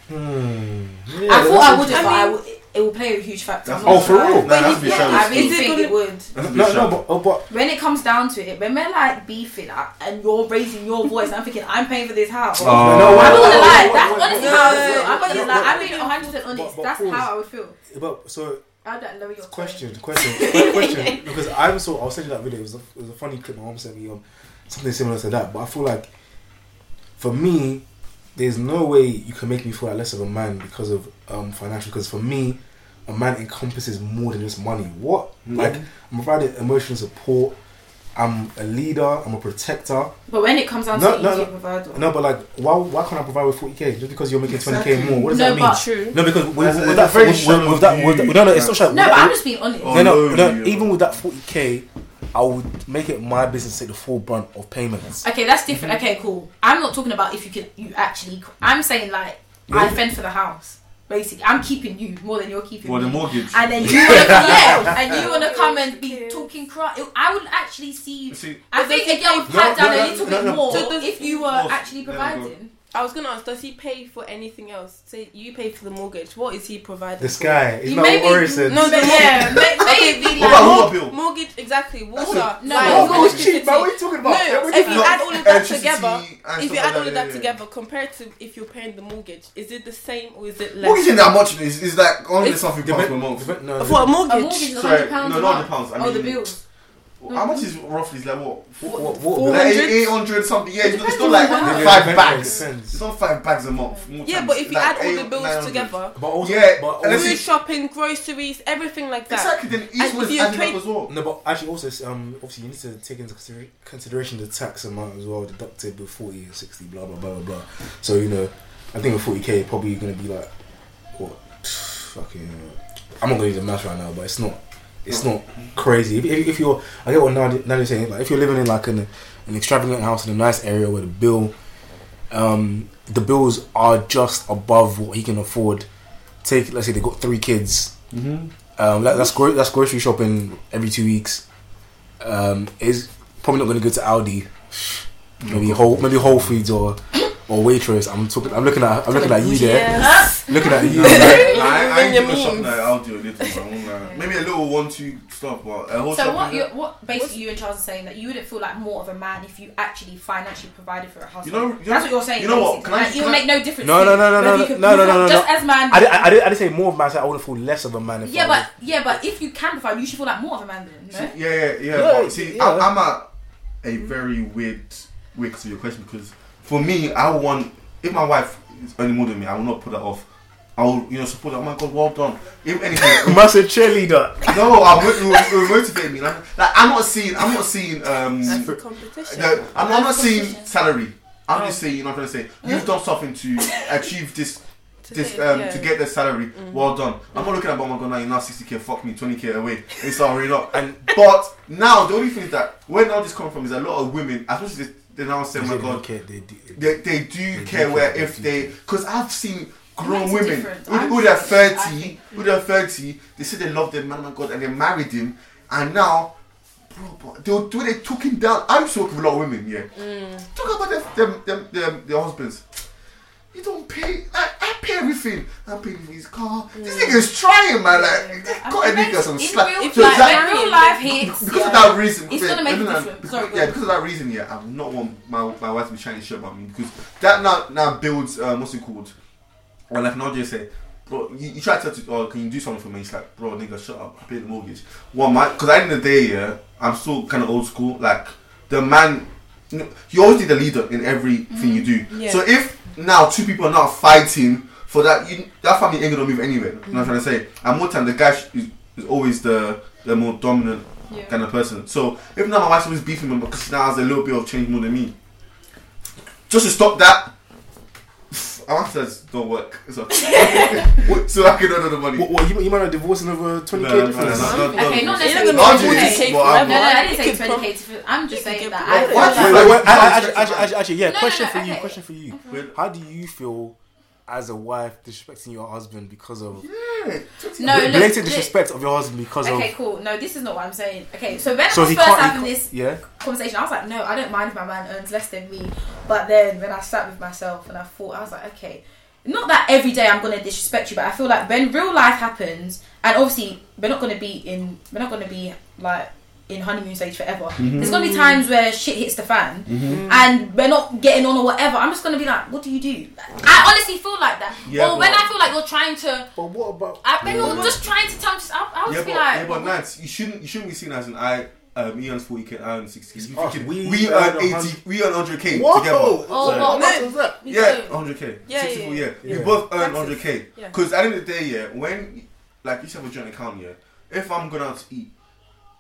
Hmm. I thought I would, I but I mean- would, it will play a huge factor. That's I'm Oh, for gonna lie. real? Nah, it has to be Yeah, shallow I really Is it think gonna- it would. That's a bit No, no, but, oh, but When it comes down to it, when we're like beefing like, and you're raising your voice, I'm thinking I'm paying for this house. Oh. no, I'm not wait, gonna lie, that's honestly how I feel. I'm wait, honest, wait, like I'm being 100 percent honest. That's how I would feel. but so I don't lower your question, question, question. Because I saw, I was sending that video. It was a, it was a funny clip my mom sent me on something similar to that. But I feel like for me, there's no way you can make me feel like less of a man because of um, financial. Because for me, a man encompasses more than just money. What? Like I'm providing emotional support. I'm a leader. I'm a protector. But when it comes down No, to no, easy no. provider, No, but like, why? Why can't I provide with 40k just because you're making 20k more? What does No, that mean? but- True. No, because with, That's- with that, very with, with, shallow with that, with that, no, no, it's not shallow. no, but I'm just being honest. Oh, no, no, no, no, you- even with that 40k, I would make it my business to take the full brunt of payments. Okay, that's different. Okay, cool. I'm not talking about if you can, you actually. I'm saying like I Yeah. fend for the house. Basically, I'm keeping you more than you're keeping For the me. mortgage. and then you wanna, yeah, and you wanna come and be talking crap. I would actually see. See, I think does a he girl would pay- pipe down no, a little no, bit no. more So if you were Well, actually there we go. providing. I was gonna ask, does he pay for anything else? Say you pay for the mortgage. What is he providing? This for? guy, it's You not maybe- what Ori said. No, But yeah, may- maybe Okay, What about water bill? Mortgage, exactly. Water, No, light, no, no, it's cheap, electricity. man. What are you talking about? No, if you you add all of that together, if you add all of that together compared to if you're paying the mortgage, is it the same or is it less? Mortgage ain't that much. It's, it's like only something pounds per month. No, For a A mortgage, mortgage is hundred pounds. no, not month. the pounds. Oh, the mean- bills. How much is roughly? It's like what? What- what- what- Like eight hundred something. Yeah, it's, Depends it's not like the amount. five Yeah, bags. It's not five bags a month. More yeah, but if you Like add all the bills together, But also, Yeah, but and also, food shopping, groceries, everything like that. Exactly. Then each And one if is you adding trade- up as well. no, but actually, also, um, obviously, you need to take into considera- consideration the tax amount as well, deducted with 40 and 60, blah blah blah blah blah. So you know, I think with 40k, probably going to be like, what, fucking. I'm not going to do the math right now, but it's not. It's not crazy. If, if, if you're, I get what Nadia- Nadia's saying. Like, if you're living in like an, an extravagant house in a nice area where the bill, um, the bills are just above what he can afford. Take, let's say they got three kids. Mm-hmm. Um, that, that's gro- that's grocery shopping every two weeks. Um, is probably not going to go to Aldi. Maybe Whole maybe Whole Foods or or Waitrose. I'm talking. I'm looking at. I'm looking at you there. Yes. Looking at you. No, there. I, I, I ain't Your doing a shop memes. now. I'll do a little. I won't. Maybe a little one two stuff, but a whole So shop what? is You, that- what basically you and Charles are saying that you wouldn't feel like more of a man if you actually financially provided for a household. You know- you know- that's what you're saying. you know what, basically. can I- Like, it can would make no difference. No, to no, no, no, no, no, no, no, no, Just no. as man. I, did, I, did, I didn't say more of a man. I said I would feel less of a man. If yeah, I but was- yeah, but if you can provide, you should feel like more of a man then. See, yeah, yeah, yeah. Yeah, but see, yeah. I, I'm at a very weird, weird to your question because for me, I want if my wife is earning more than me, I will not put that off. I will, you know, support. Her. Oh my god, well done. If anything, massive cheerleader. no, I will, it will, it will motivate me. Like, like, I'm not seeing, I'm not seeing, um, That's the competition. no, I'm, I'm not seeing salary. I'm Oh. just saying, you know, what I'm trying to say, you've done something to achieve this To this um, yeah. to get the salary. Well done. I'm not looking at oh my god now you're now 60k, fuck me, 20k away. It's already up. And But now the only thing is that where now this coming from is a lot of women, especially they, they now say, oh my god, Okay, they do. they, they do They care do where care, if they they because I've seen grown Makes women who, who they're 30 who they're 30 they say they love their man my god and they married him and now bro, but they'll do they took him down. I'm talking with a lot of women yeah. Mm. talk about them them, them, them their husbands you don't pay I, I pay everything I pay paying for his car this Mm. nigga's trying man like got a nigga some slack real, so like, that, real life hits, because yeah. of that reason, It's yeah, gonna make a because- Sorry, yeah, because of that reason, yeah, I would not want my my wife to be chatting shit about me because that now now builds um, what's it called? Or like Nadia said, bro, you, you try to tell to, oh, can you do something for me? He's like, bro, nigga, shut up. I pay the mortgage. Well, my, because at the end of the day, yeah, I'm still kind of old school. Like the man, you, always need a leader in everything you do. Yeah. So if now two people are not fighting for that, you, that family ain't gonna move anywhere. You know what I'm trying to say? And more time, the guy sh- is, is always the the more dominant Yeah. kind of person. So if now my wife's always beefing me because she now has a little bit of change more than me, just to stop that, our answers don't work. So, so I can order the money. What, what, you, you might have divorcing over 20k No, no, difference? no, no, no. Okay, not necessarily. not gonna Not be just, 40K but I'm- No, no, I didn't say twenty prob- k. to I'm just saying that. promoted. I What? like- Wait, wait, wait. No, Actually, no, actually, actually, actually, yeah. No, no, question no, for you. Question for you. Wait. How do you feel as a wife disrespecting your husband because of Yeah. No, look, blatant look- disrespect of your husband because Okay, of? Okay cool. No, this is not what I'm saying. Okay, so when So I was he first can't. having he this yeah. conversation, I was like, no, I don't mind if my man earns less than me. But then when I sat with myself and I thought, I was like, okay, not that every day I'm gonna disrespect you, but I feel like when real life happens, and obviously we're not gonna be in, we're not gonna be like in honeymoon stage forever. There's gonna be times where shit hits the fan, and we're not getting on or whatever. I'm just gonna be like, what do you do? I honestly feel like that. Yeah, or when I feel like you're trying to, But what about? I, when you're just trying to tell, just, I, I would Yeah, just but, be like, yeah, but Nance, you shouldn't you shouldn't be seen as an I. Um, he earns 40k, I earn 60k. You us. We we, earn earn a 80, hundred- we earn 100k Whoa! together. Oh, So- What was that? Yeah, 100k. Yeah, 64, yeah, yeah. yeah. We both earn Taxes. 100k. Yeah. Because at the end of the day, yeah, when, like, you have a joint account, yeah, if I'm going out to eat,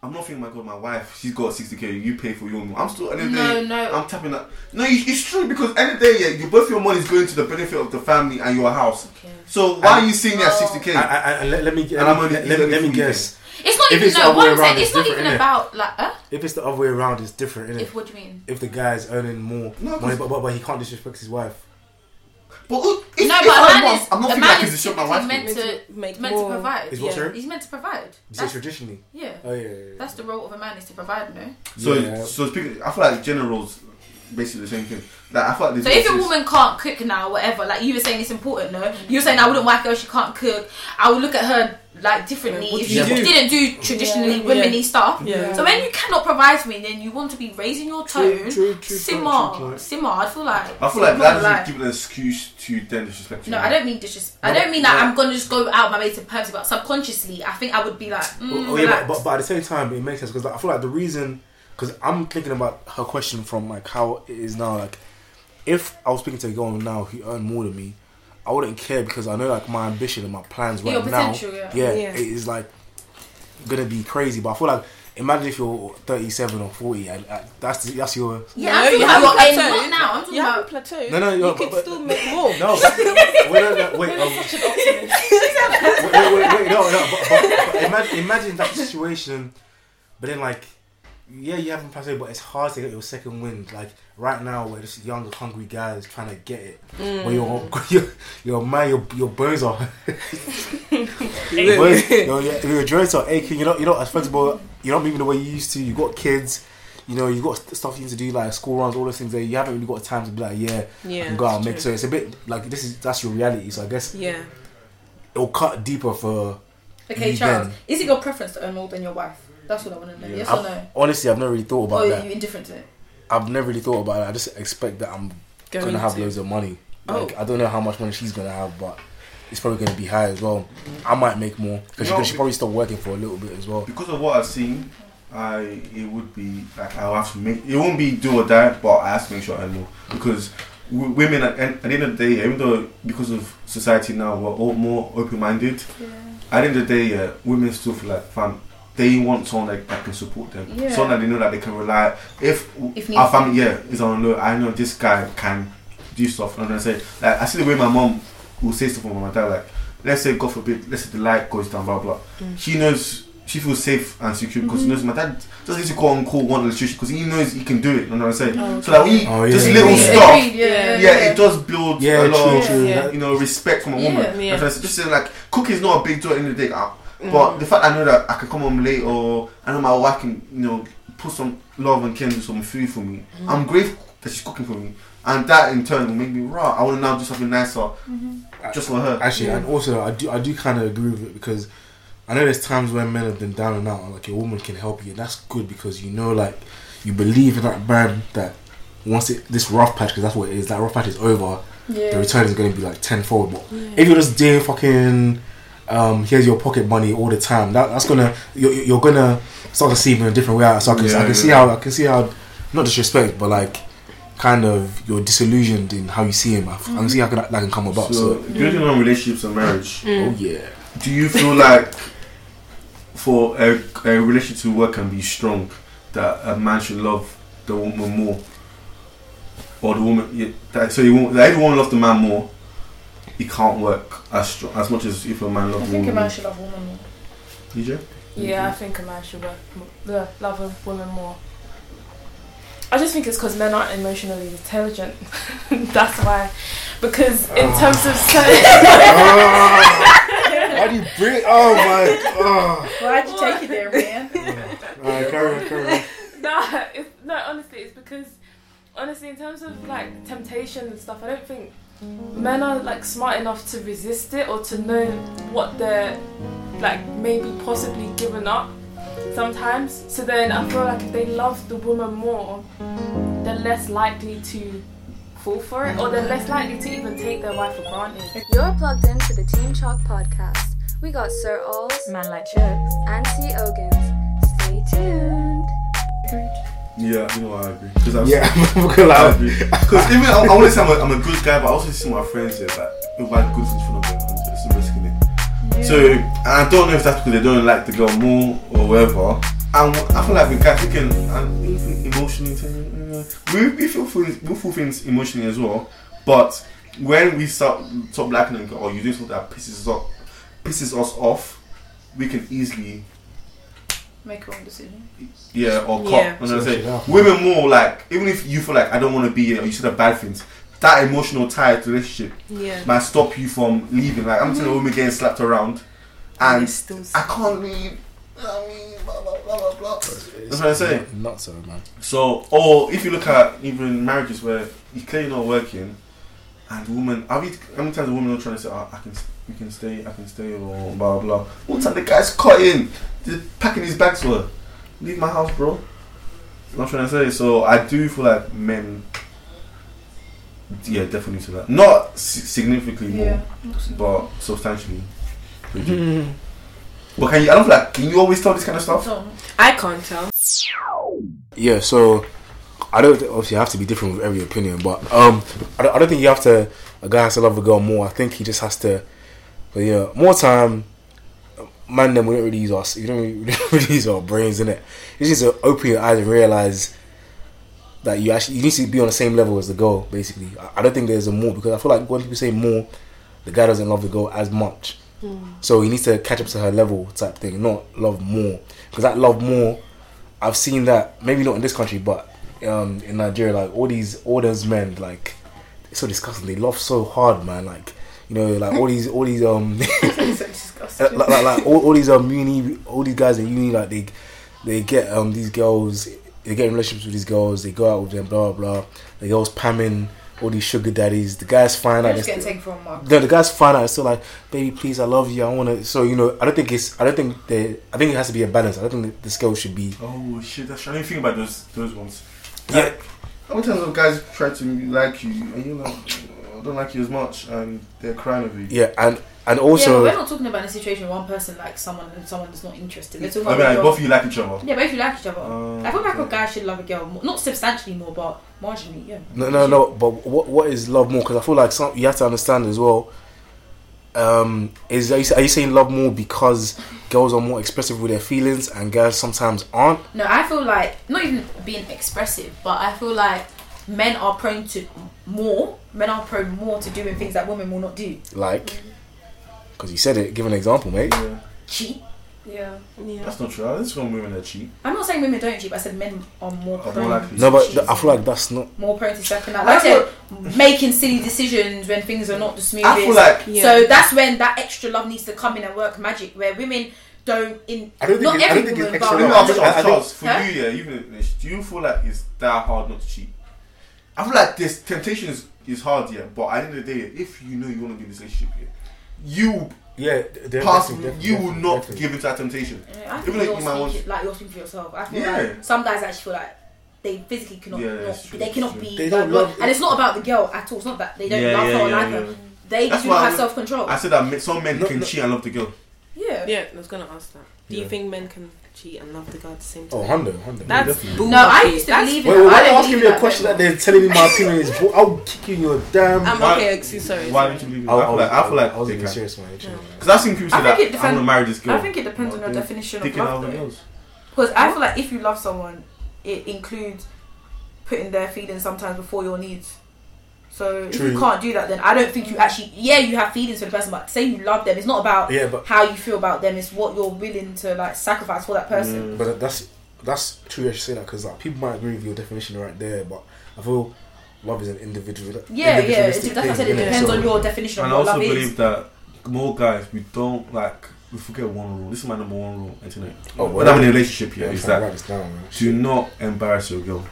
I'm not thinking, my God, my wife, she's got 60k, you pay for your meal. I'm still, at the end No, day, no. I'm tapping that. No, it's true because at the end of the day, yeah, you, both your money is going to the benefit of the family and your house. Okay. So why are you seeing me at Oh. 60k? I, I, I, let, let me And let, I'm me, only- let, he's let, let me 40K. guess. It's not If even it's the no. other What way I'm saying, around, it's it's not even about like. Huh? If it's the other way around, it's different, innit? If what do you mean? If the guy's earning more No, money, 'cause- but, but, but he can't disrespect his wife. But who- if, no, if but a I'm man is I'm not a feeling man like is it's shot my wife. meant did. to make meant more. to provide. Is what, Yeah. sorry? He's meant to provide. Is it That's, traditionally? yeah, Oh yeah. yeah, yeah. that's the role of a man is to provide. No. So, Yeah. so speaking, I feel like generals basically the same thing. Like I feel like So if a woman can't cook now, whatever, like you were saying, it's important. No, you were saying I wouldn't wife girl. She can't cook. I would look at her like differently Yeah, if she do? didn't do traditionally Yeah. womanly stuff. Yeah. So when you cannot provide for me, then you want to be raising your tone. true, true, simmer, true, true. simmer. I feel like I feel like not that gonna doesn't give an excuse to then disrespect you. No, I don't mean disrespect. I don't mean that no. I'm gonna just go out my way to purpose, but subconsciously, I think I would be like, mm, Oh, yeah, relax. but, but, but at the same time, it makes sense because like, I feel like the reason, because I'm thinking about her question from like how it is now. Like, if I was speaking to a girl now who earned more than me, I wouldn't care because I know like my ambition and my plans right Your now. yeah. yeah, Yeah. it is like gonna be crazy. But I feel like imagine if you're 37 or 40, and uh, that's the, that's your yeah, No, I'm you haven't your end. Not now. I'm talking You haven't about. plateaued. No, no, you no, could but- but- still make more. no. But, wait, no, no, wait, um, wait, wait, wait, wait, no, no. But, but, but imagine, imagine that situation, but then like, yeah, you haven't passed away, but it's hard to get your second wind. Like right now, where this young, hungry guy is trying to get it, where your mm. your your man, your your bones are, your, bones, your, your, your joints are aching. You're not you're not as flexible. You're not moving the way you used to. You got kids. You know, you got stuff you need to do like school runs, all those things. That you haven't really got time to be like, yeah, Yeah, and go out and make. true. So it's a bit like this is that's your reality. So I guess Yeah. it'll cut deeper for. Okay, Charles, then. is it your preference to earn more than your wife? That's what I want to know. Yeah. Yes or I've- no? Honestly, I've never really thought Or about oh, are that. you indifferent to it? I've never really thought about it. I just expect that I'm Going gonna have to. loads of money. Oh. I don't know how much money she's gonna have, but it's probably gonna be high as well. I might make more because No, she, she probably still working for a little bit as well. because of what I've seen, I it would be like I'll have to make it won't be do or die, but I have to make sure I know because w- women at, at the end of the day, even though because of society now we're all more open minded. At the end of the day, yeah, women still feel like fam. They want someone that, that can support them, Yeah. someone that they know that they can rely. If, If our family, yeah, is on low, I know this guy can do stuff. And I say, like, I see the way my mom will say stuff on my dad, like, let's say, God forbid, let's say the light goes down, blah blah. Mm. She knows she feels safe and secure because she mm-hmm. knows my dad doesn't need to call and call one electrician because he knows he can do it. You know what I'm saying? Oh, So that we Oh, yeah. just Agreed, little agreed, stuff. Agreed, yeah, Yeah, it does build Yeah, a lot true, of true. You know respect from a woman. yeah. And so just saying like cooking is not a big deal in the day, uh, but the fact I know that I can come home late or I know my wife can you know put some love and care into some food for me. I'm grateful that she's cooking for me, and that in turn will make me raw. I want to now do something nicer just for her. Actually, and also I do I do kind of agree with it because I know there's times when men have been down and out, and like a woman can help you, and that's good because you know like you believe in that man that once it this rough patch because that's what it is that rough patch is over, Yeah. the return is going to be like tenfold. But if you're just doing fucking, um, here's your pocket money all the time, that, that's gonna you're, you're gonna start to see him in a different way. So I can, I Yeah, see how I can see how not disrespect, but like kind of you're disillusioned in how you see him. I, I can see how that, that can come about. So, So, building on relationships and marriage, oh yeah, do you feel like for a, a relationship to work and be strong, that a man should love the woman more, or the woman? Yeah, that, so you want that everyone loves the man more. It can't work as strong, as much as if a man I loves the think a man more. should love women more. DJ? Yeah, I think a man should work, mo- uh, love a woman more. I just think it's because men aren't emotionally intelligent. That's why. Because in terms of Why do you bring? Oh my! Oh. Why'd you take it there, man? Alright, carry on, carry on. no, it's, no, honestly, it's because honestly, in terms of like temptation and stuff, I don't think men are like smart enough to resist it or to know what they're like maybe possibly giving up sometimes. So then I feel like if they love the woman more, they're less likely to fall for it or they're less likely to even take their wife for granted. You're plugged into the Team Chalk podcast. We got Sir Alls, Man like chicks. and C. Ogans. Stay tuned. Yeah, you know I agree. Because I'm Yeah, I'm I agree. Because even I, I want to say I'm a, I'm a good guy, but I also see my friends here that if I good things for them, I'm just risking it. So and I don't know if that's because they don't like the girl more or whatever. And I feel like with guys, we can and emotionally, we we feel things, we feel things emotionally as well. But when we start stop liking them, or you do something that pisses us off, pisses us off, we can easily Make a wrong decision. yeah, or cut. Yeah. You know what I'm saying? Yeah. Women more like even if you feel like I don't want to be here or you said the bad things, that emotional tie to the relationship Yeah. might stop you from leaving. Like I'm telling a woman getting slapped around, and still I can't leave. I mean, blah blah blah blah blah. That's what I'm saying. Not so, man. So, or if you look at even marriages where you're clearly not working, and the woman, how many, how many times a woman are trying to say, oh, I can, we can stay, I can stay, or blah blah blah. One time the guy's cutting, just packing his bags for her. Leave my house, bro. You what I'm trying to say. So I do feel like men, yeah, definitely to that. Not si- significantly more, Yeah. but substantially. they do. But can you? I don't feel like. Can you always tell this kind of stuff? So, I can't tell. Yeah, so I don't obviously I have to be different with every opinion, but um, I don't, I don't think you have to. A guy has to love a girl more. I think he just has to. But yeah, more time. Man, then we don't really use us. You don't really, we don't really use our brains in it. You just need to open your eyes and realize that you actually you need to be on the same level as the girl. Basically, I, I don't think there's a more because I feel like when people say more, the guy doesn't love the girl as much. So he needs to catch up to her level type thing, not love more. Because that love more, I've seen that maybe not in this country, but um, in Nigeria, like all these all those men, like it's so disgusting. They love so hard, man. Like you know, like all these all these um, like, like, like all, all these um uni, all these guys at uni, like they they get um these girls, they get in relationships with these girls, they go out with them, blah blah. blah. The girls pamming all these sugar daddies. The guys find they're out. just getting still- taken for a mark. no, the guys find out. It's still like, baby, please, I love you. I want to. So you know, I don't think it's. I don't think they. I think it has to be a balance. I don't think the, the scale should be. Oh shit! That's I didn't think about those those ones. Yeah. How many times have guys try to like you and you're like, "Oh, I don't like you as much, and they're crying over you. Yeah, and and also yeah, but also we're not talking about a situation where one person likes someone and someone is not interested. We're talking I about mean, like, both of you like each other. yeah, both of you like each other. Uh, I feel like a guy should love a girl, more, not substantially more, but marginally. Yeah. no, no, no. But what what is love more? Because I feel like some you have to understand as well. Um, is are you, are you saying love more because girls are more expressive with their feelings and guys sometimes aren't? No, I feel like not even being expressive, but I feel like men are prone to more. Men are prone more to doing things that women will not do. Like, because you said it. Give an example, mate. Yeah, Cheat. Yeah. Yeah. that's not true. There's some women that cheat. I'm not saying women don't cheat, but I said men are more Are more prone. likely. No, but to I feel like that's not. more prone to stepping out. I Like I said, making silly decisions when things are not the smoothest. I feel like Yeah. So that's when that extra love needs to come in and work magic. Where women don't in I don't think not it's- I every don't think woman, it's extra Let love. ask you, I- I think- for Huh? you, yeah, even this, do you feel like it's that hard not to cheat? I feel like this temptation is, is hard, yeah, but at the end of the day, if you know you want to be in this relationship, yeah, you Yeah, pass, you will not give into that temptation. Yeah, I Even think though you're you speaking, like you're speaking for yourself. I feel Yeah. like some guys actually feel like they physically cannot, Yeah, not, true, they cannot true. be. They don't like, love- and it's not about the girl at all. It's not that they don't Yeah, love yeah, her or yeah, like yeah. her. They That's don't have self control. I said that some men No, can no. cheat and love the girl. Yeah. Yeah, I was gonna ask that. Do you think men can cheat and love the girl at the same oh, time? Oh, Honda, Honda. That's definitely. bull No, I used to That's- believe Wait, in wait, that. why are you asking me a question no that they're telling me my opinion is? bull- I'll kick you in your damn. I'm Why- okay. Excuse, sorry. Why sorry. don't you believe it? I, I feel like I feel like I was they being serious, man. Because I've seen people say I that think it I want to depends- marry this girl. I think it depends on your definition of love, other though. girls. Because I feel like if you love someone, it includes putting their feelings sometimes before your needs. So if you can't do that, then I don't think you actually. Yeah, you have feelings for the person, but say you love them. It's not about Yeah, but how you feel about them. It's what you're willing to like sacrifice for that person. Mm. but that's that's true. I should say that because like people might agree with your definition right there, but I feel love is an individual. Yeah, yeah. individualistic It, what I said. It depends So- on your definition And of I also love believe is. that more guys, we don't like, we forget one rule. This is my number one rule, internet. Oh, when I'm in a relationship Yeah, here, I'm is trying to that this down, do not embarrass your girl.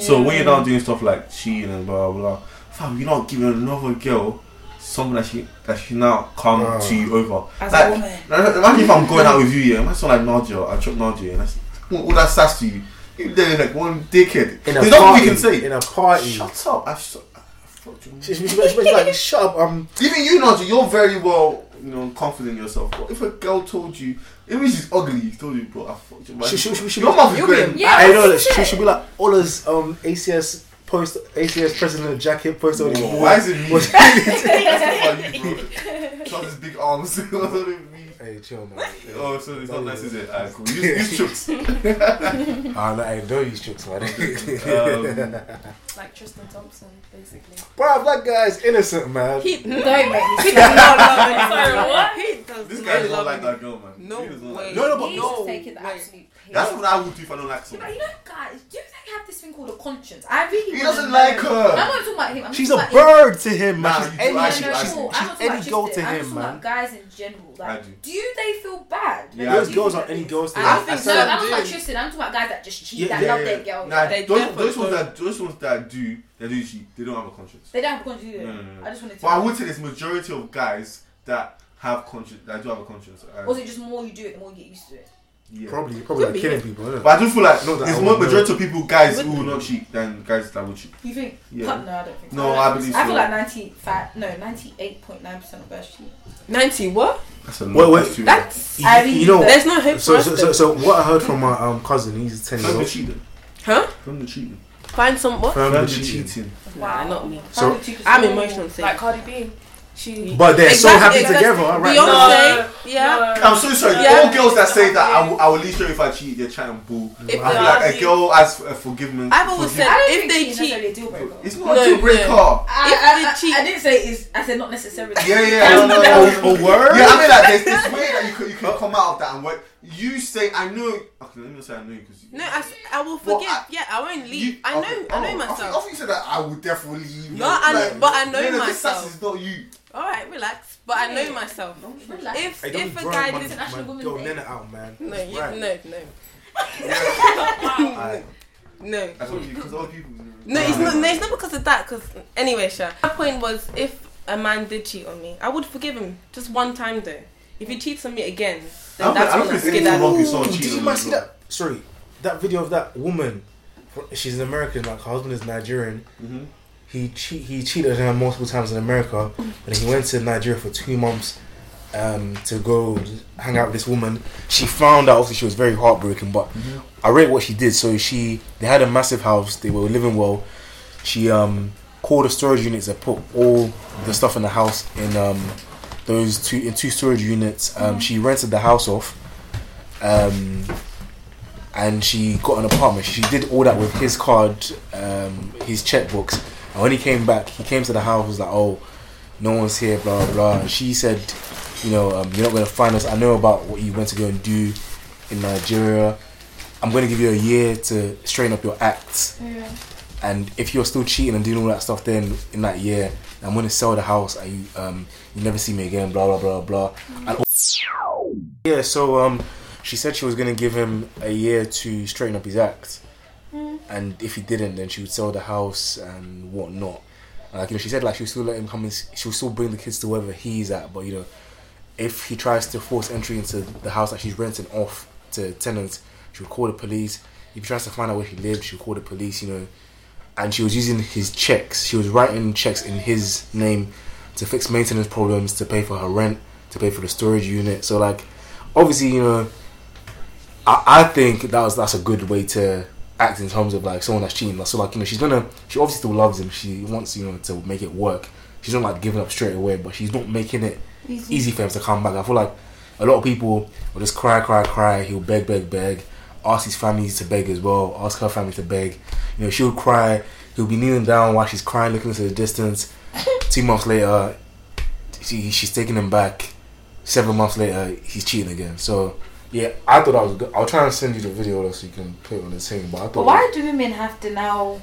So when you're down doing stuff like cheating and blah blah blah, fam, you're not giving another girl something that she that she now come Wow. to you over. as like, a woman, Imagine if I'm going out with you, yeah. Imagine someone like Nadia, I drop Nadia, and that's all that sass to you. You there like one dickhead. In a There's nothing party, we can say. in a party. Shut up! I sh- I fucked you. She, she, she, she, she's like, shut up. Um, Even you, Nadia, you're very well, you know, confident in yourself. But if a girl told you, even if she's ugly, she told you, bro, I fucked you. man. she, she, she, she, Your mouth is You'll be going. a- Yeah, I know that she should be like all those um ACS post ACS president jacket post on his wall. Why is it me? Was- That's you, bro. Trust his big arms. What do you mean? Hey, chill, man. oh, so it's not nice, is it? Alright, cool. Use, use chooks. Ah, no, hey, don't use tricks, man. Um, like Tristan Thompson, basically. Bro, that guy's innocent, man. He, Don't make me he does not love Sorry, what? He does this not guy does not like that girl, man. No He does not way. like No, no, but He's no, just taking the wait. absolute piss. That's what I would do if I don't like But someone. you know, guys, do they have this thing called a conscience? I really He wanna doesn't know. like her. I'm not talking about him. I'm She's a talking about bird to him, man. She's any, do No, actually- no, I- she's, cool. she's I'm not talking any about girl Tristan. to I'm him, talking man. about guys in general. Like, I do. do they feel bad? Yeah, those girls things aren't any girls to this? him. I I think think so. some I'm talking about do. Tristan. I'm talking about guys that just cheat, Yeah, that yeah, love yeah. their girl. Nah, They those, definitely those ones don't. that those ones that do that do cheat, they don't have a conscience. They don't have a conscience, do they? No, no, no. I just wanted to. But I would say there's majority of guys that have conscience that do have a conscience. And- Or is it just more you do it, the more you get used to it? Yeah. Probably, probably like killing people, isn't it? But I do feel like Not that there's I more would majority of people guys who will not cheat than guys that will cheat. You think? Yeah. No, I don't think. so. No, I believe I so. feel like ninety-five, no, ninety-eight point nine percent of guys cheat. Ninety what? That's a lot. wait, That's That's You, I really you know, there's no hope so, for so, us. so, though. so what I heard from my um cousin, he's ten years From the old. cheating. huh? From the cheating. Find some what? From From the the cheating. cheating. Nah, not me. So- Five to 2%. I'm emotional. Like Cardi B. She. But they're so happy exactly. together, right? Beyonce, now. yeah. I'm so sorry. Yeah. All girls that say that I will, I will leave you if I cheat, they're trying to bull. If I feel like a girl has a forgiveness. I've always forgive- said- If they cheat- necessarily a deal it's not No, a deal breaker. no. I, If I, I, cheat- I didn't say is. I said not necessarily. Yeah, yeah. I I don't know. know. A word? Yeah, I mean, like, there's this way that you can, you can come out of that and what you say. I know. Okay, let me not say I know because. No, I, s- I will Well, forgive. I- yeah, I won't leave. You- I oh, know. okay, I know oh, myself. think, I think you said that I would definitely leave. No, I- but I know no, no, This myself. sass is not you. All right, relax. But I know myself. Relax. If Hey, if a guy my, did International my Women's girl Day. Out, man. no, That's you, right. no, no, Alright. no. I told you because other people. No, it's not. No, it's not because of that. Because anyway, Sha. My point was, if a man did cheat on me, I would forgive him just one time though. If he cheats on me again, then I don't that's think- I when don't think skid anything wrong out. with someone Ooh, cheating Did you on man see as that? Sorry, that video of that woman. She's an American. Like her husband is Nigerian. hmm He cheat. He cheated on her multiple times in America, and he went to Nigeria for two months um, to go hang out with this woman. She found out. Obviously, she was very heartbroken. But I read what she did. So she, they had a massive house. They were living well. She um, called the storage units and put all the stuff in the house in um, those two in two storage units. Um, She rented the house off. Um, and she got an apartment. She did all that with his card, um, his checkbooks. And when he came back, he came to the house. Was like, "Oh, no one's here." Blah blah. blah. And she said, "You know, um, you're not going to find us. I know about what you went to go and do in Nigeria. I'm going to give you a year to straighten up your acts. Yeah. And if you're still cheating and doing all that stuff, then in that year, I'm going to sell the house and you, um, you never see me again. Blah blah blah blah." And yeah, so um, she said she was gonna give him a year to straighten up his act, and if he didn't, then she would sell the house and whatnot. And like you know, she said like she would still let him come in. She would still bring the kids to wherever he's at, but you know, if he tries to force entry into the house that she's renting off to tenants, she would call the police. if he tries to find out where he lived, she'll call the police. You know, and she was using his checks. She was writing checks in his name to fix maintenance problems, to pay for her rent, to pay for the storage unit. So like, obviously, you know, I, I think that was that's a good way to act in terms of like someone that's cheating. So like, you know, she's gonna she obviously still loves him. She wants you know to make it work. She's not like giving up straight away, but she's not making it easy for him to come back. I feel like a lot of people will just cry, cry, cry. He'll beg, beg, beg. Ask his family to beg as well. Ask her family to beg. You know, she'll cry. He'll be kneeling down while she's crying, looking into the distance. Two months later, she, she's taking him back. Seven months later, he's cheating again. So, yeah, I thought I was good. I'll try and send you the video so you can put it on the thing. But I thought. But why do women have to now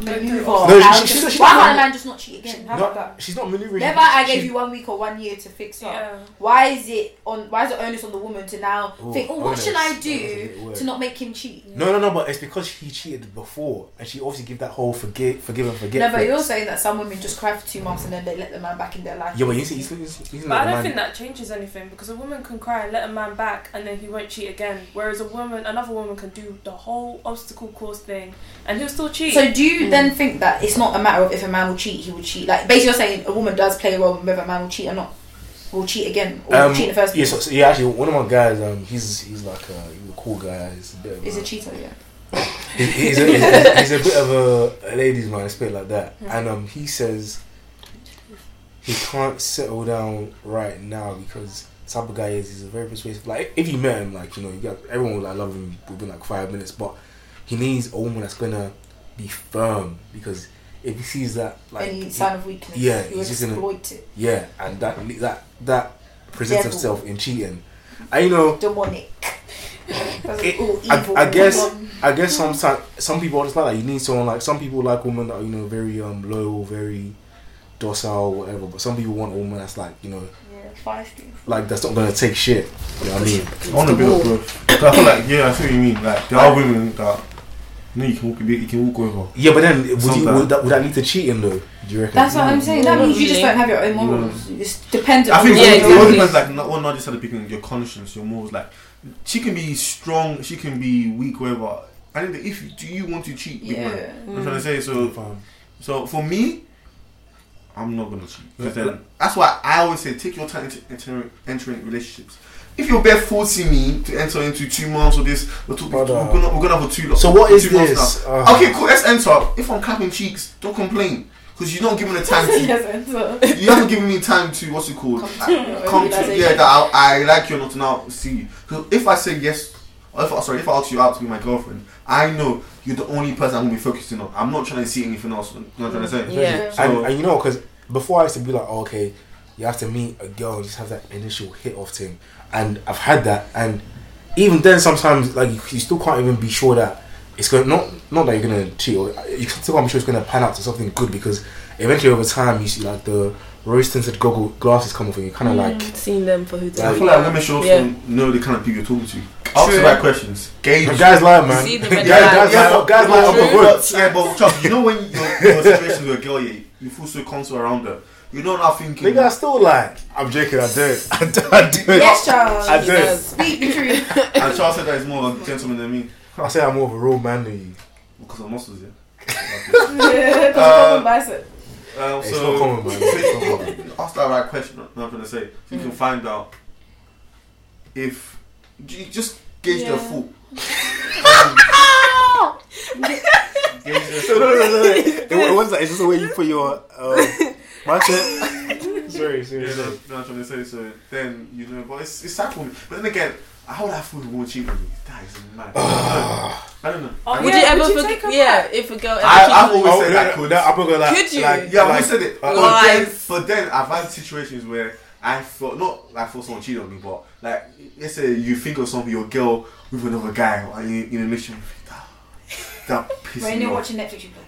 maneuver? No, she- how she- to- she- she- why can't a man just not cheat again? How No, about that? she's not maneuvering. Never. I She- gave you one week or one year to fix up. Yeah. Why is it on? Why is it onus on the woman to now Ooh, think, oh, what onus. should I That was a bit do to not make him cheat? No, no, no. But it's because he cheated before, and she obviously give that whole forget, forgive and forget. No, but you're saying that some women just cry for two months and then they let the man back in their life. Yeah, but you see, he's, he's, he's But I don't think that changes anything because a woman can cry and let a man back and then he won't cheat again. Whereas a woman, another woman can do the whole obstacle course thing and he'll still cheat. So do you then think that it's not a matter of if a man will cheat, he will cheat? Like basically, you're saying a woman does play a role in whether a man will cheat or not. Will cheat again or Um, cheat in the first yeah, place? so, so, yeah, actually, one of my guys, um, he's he's like a, he's a cool guy. He's a bit of Is a, a cheater? Yeah. he's, he's, a, he's, he's a bit of a, a ladies' man, I spit like that. And um, he says he can't settle down right now because type of guy is he's a very persuasive. Like if you met him, like you know, you got everyone would like love him within like five minutes, but he needs a woman that's gonna be firm because if he sees that like Any he- sign of weakness? yeah, he will he's just gonna- exploit it. yeah, and that that that presents Devil. himself in cheating. And you know, Demonic. It- I. I guess demon. I guess sometimes some people are just like that. You need someone like some people like women that are you know very um loyal, very docile, whatever. But some people want a woman that's like you know Yeah, feisty. like that's not gonna take shit. You know what I mean? I want a bit of growth. 'Cause I feel like, yeah, I see what you mean. Like, there are women that, you you can walk, you can walk over. Yeah, but then would, you, would that would that lead to cheating though? Do you reckon? That's what I'm saying. That No, means you just don't have your own morals. It's dependent. I think on Yeah, it all- it all exactly. depends, like, not, well, not just at picking your conscience, your morals. Like, she can be strong, she can be weak, whatever. I think that if you, do you want to cheat, big man? Yeah. I'm trying to say, so mm. So for me, I'm not gonna cheat. Yeah. then that's why I always say take your time into entering, entering relationships. If you're bare forcing me to enter into two months or this, we're, talking, we're gonna we're gonna have a two. So what two is this? now. Uh, okay, cool. Let's enter. If I'm clapping cheeks, don't complain because you don't give me the time to. yes, enter. You haven't given me time to what's it called? Come to come to yeah that I, I like you or not to now see you. 'Cause if I say yes, or if I sorry if I ask you out to be my girlfriend, I know you're the only person I'm gonna be focusing on. I'm not trying to see anything else. You know what I'm trying to say? Yeah. So- and, and you know, because before I used to be like, oh, okay, you have to meet a girl and just have that initial hit off thing, and I've had that, and even then, sometimes like you, you still can't even be sure that it's going not not that you're gonna cheat, or you still can't be sure it's gonna pan out to something good because eventually over time you see like the rose tinted goggle glasses come off and you kind of mm. like Seeing them for who they I feel like women should also Yeah. know the kind of people you're talking to. Ask the True. right questions. Gauge. guys lie, man. See guys, red guys, flags. lie, guys lie up the hood. But, yeah, but trust, you know when you're, you're in a situation with a girl, yeah, you feel so comfortable around her. You're not now thinking. Nigga, I still lie. I'm joking. I don't. I don't. I don't. Yes, Charles. I He don't. Speak the truth. and Charles said that he's more of a gentleman than me I say I'm more of a real man than you. because of muscles, yeah. Because Uh, of bicep. Um, It's so not common, man. It's not common. ask that right question. What I'm trying to say, so you can find out if you just gauge their Yeah. foot. Um, gauge their So, no, no, no, no. It, it was like, it's just the way you put your um, mindset. sorry, sorry, Yeah, sorry. that's what I'm trying to say. So then you know, but it's it's sad for me. But then again, how would I feel if won't cheat on me? That is mad. I don't know. Oh, Would yeah, you ever would you forg- take her yeah, back? if a girl ever I- cheated I've on always Oh, said no, I could. I'm not gonna like, Could you? like, Yeah, like, who said it? uh, but, then, Lies. but then I've had situations where I felt not like I thought someone cheated on me, but like let's say you think of something, your girl with another guy, or in, in a mission, that, that pisses When me you're off. watching Netflix, you're like, bitch,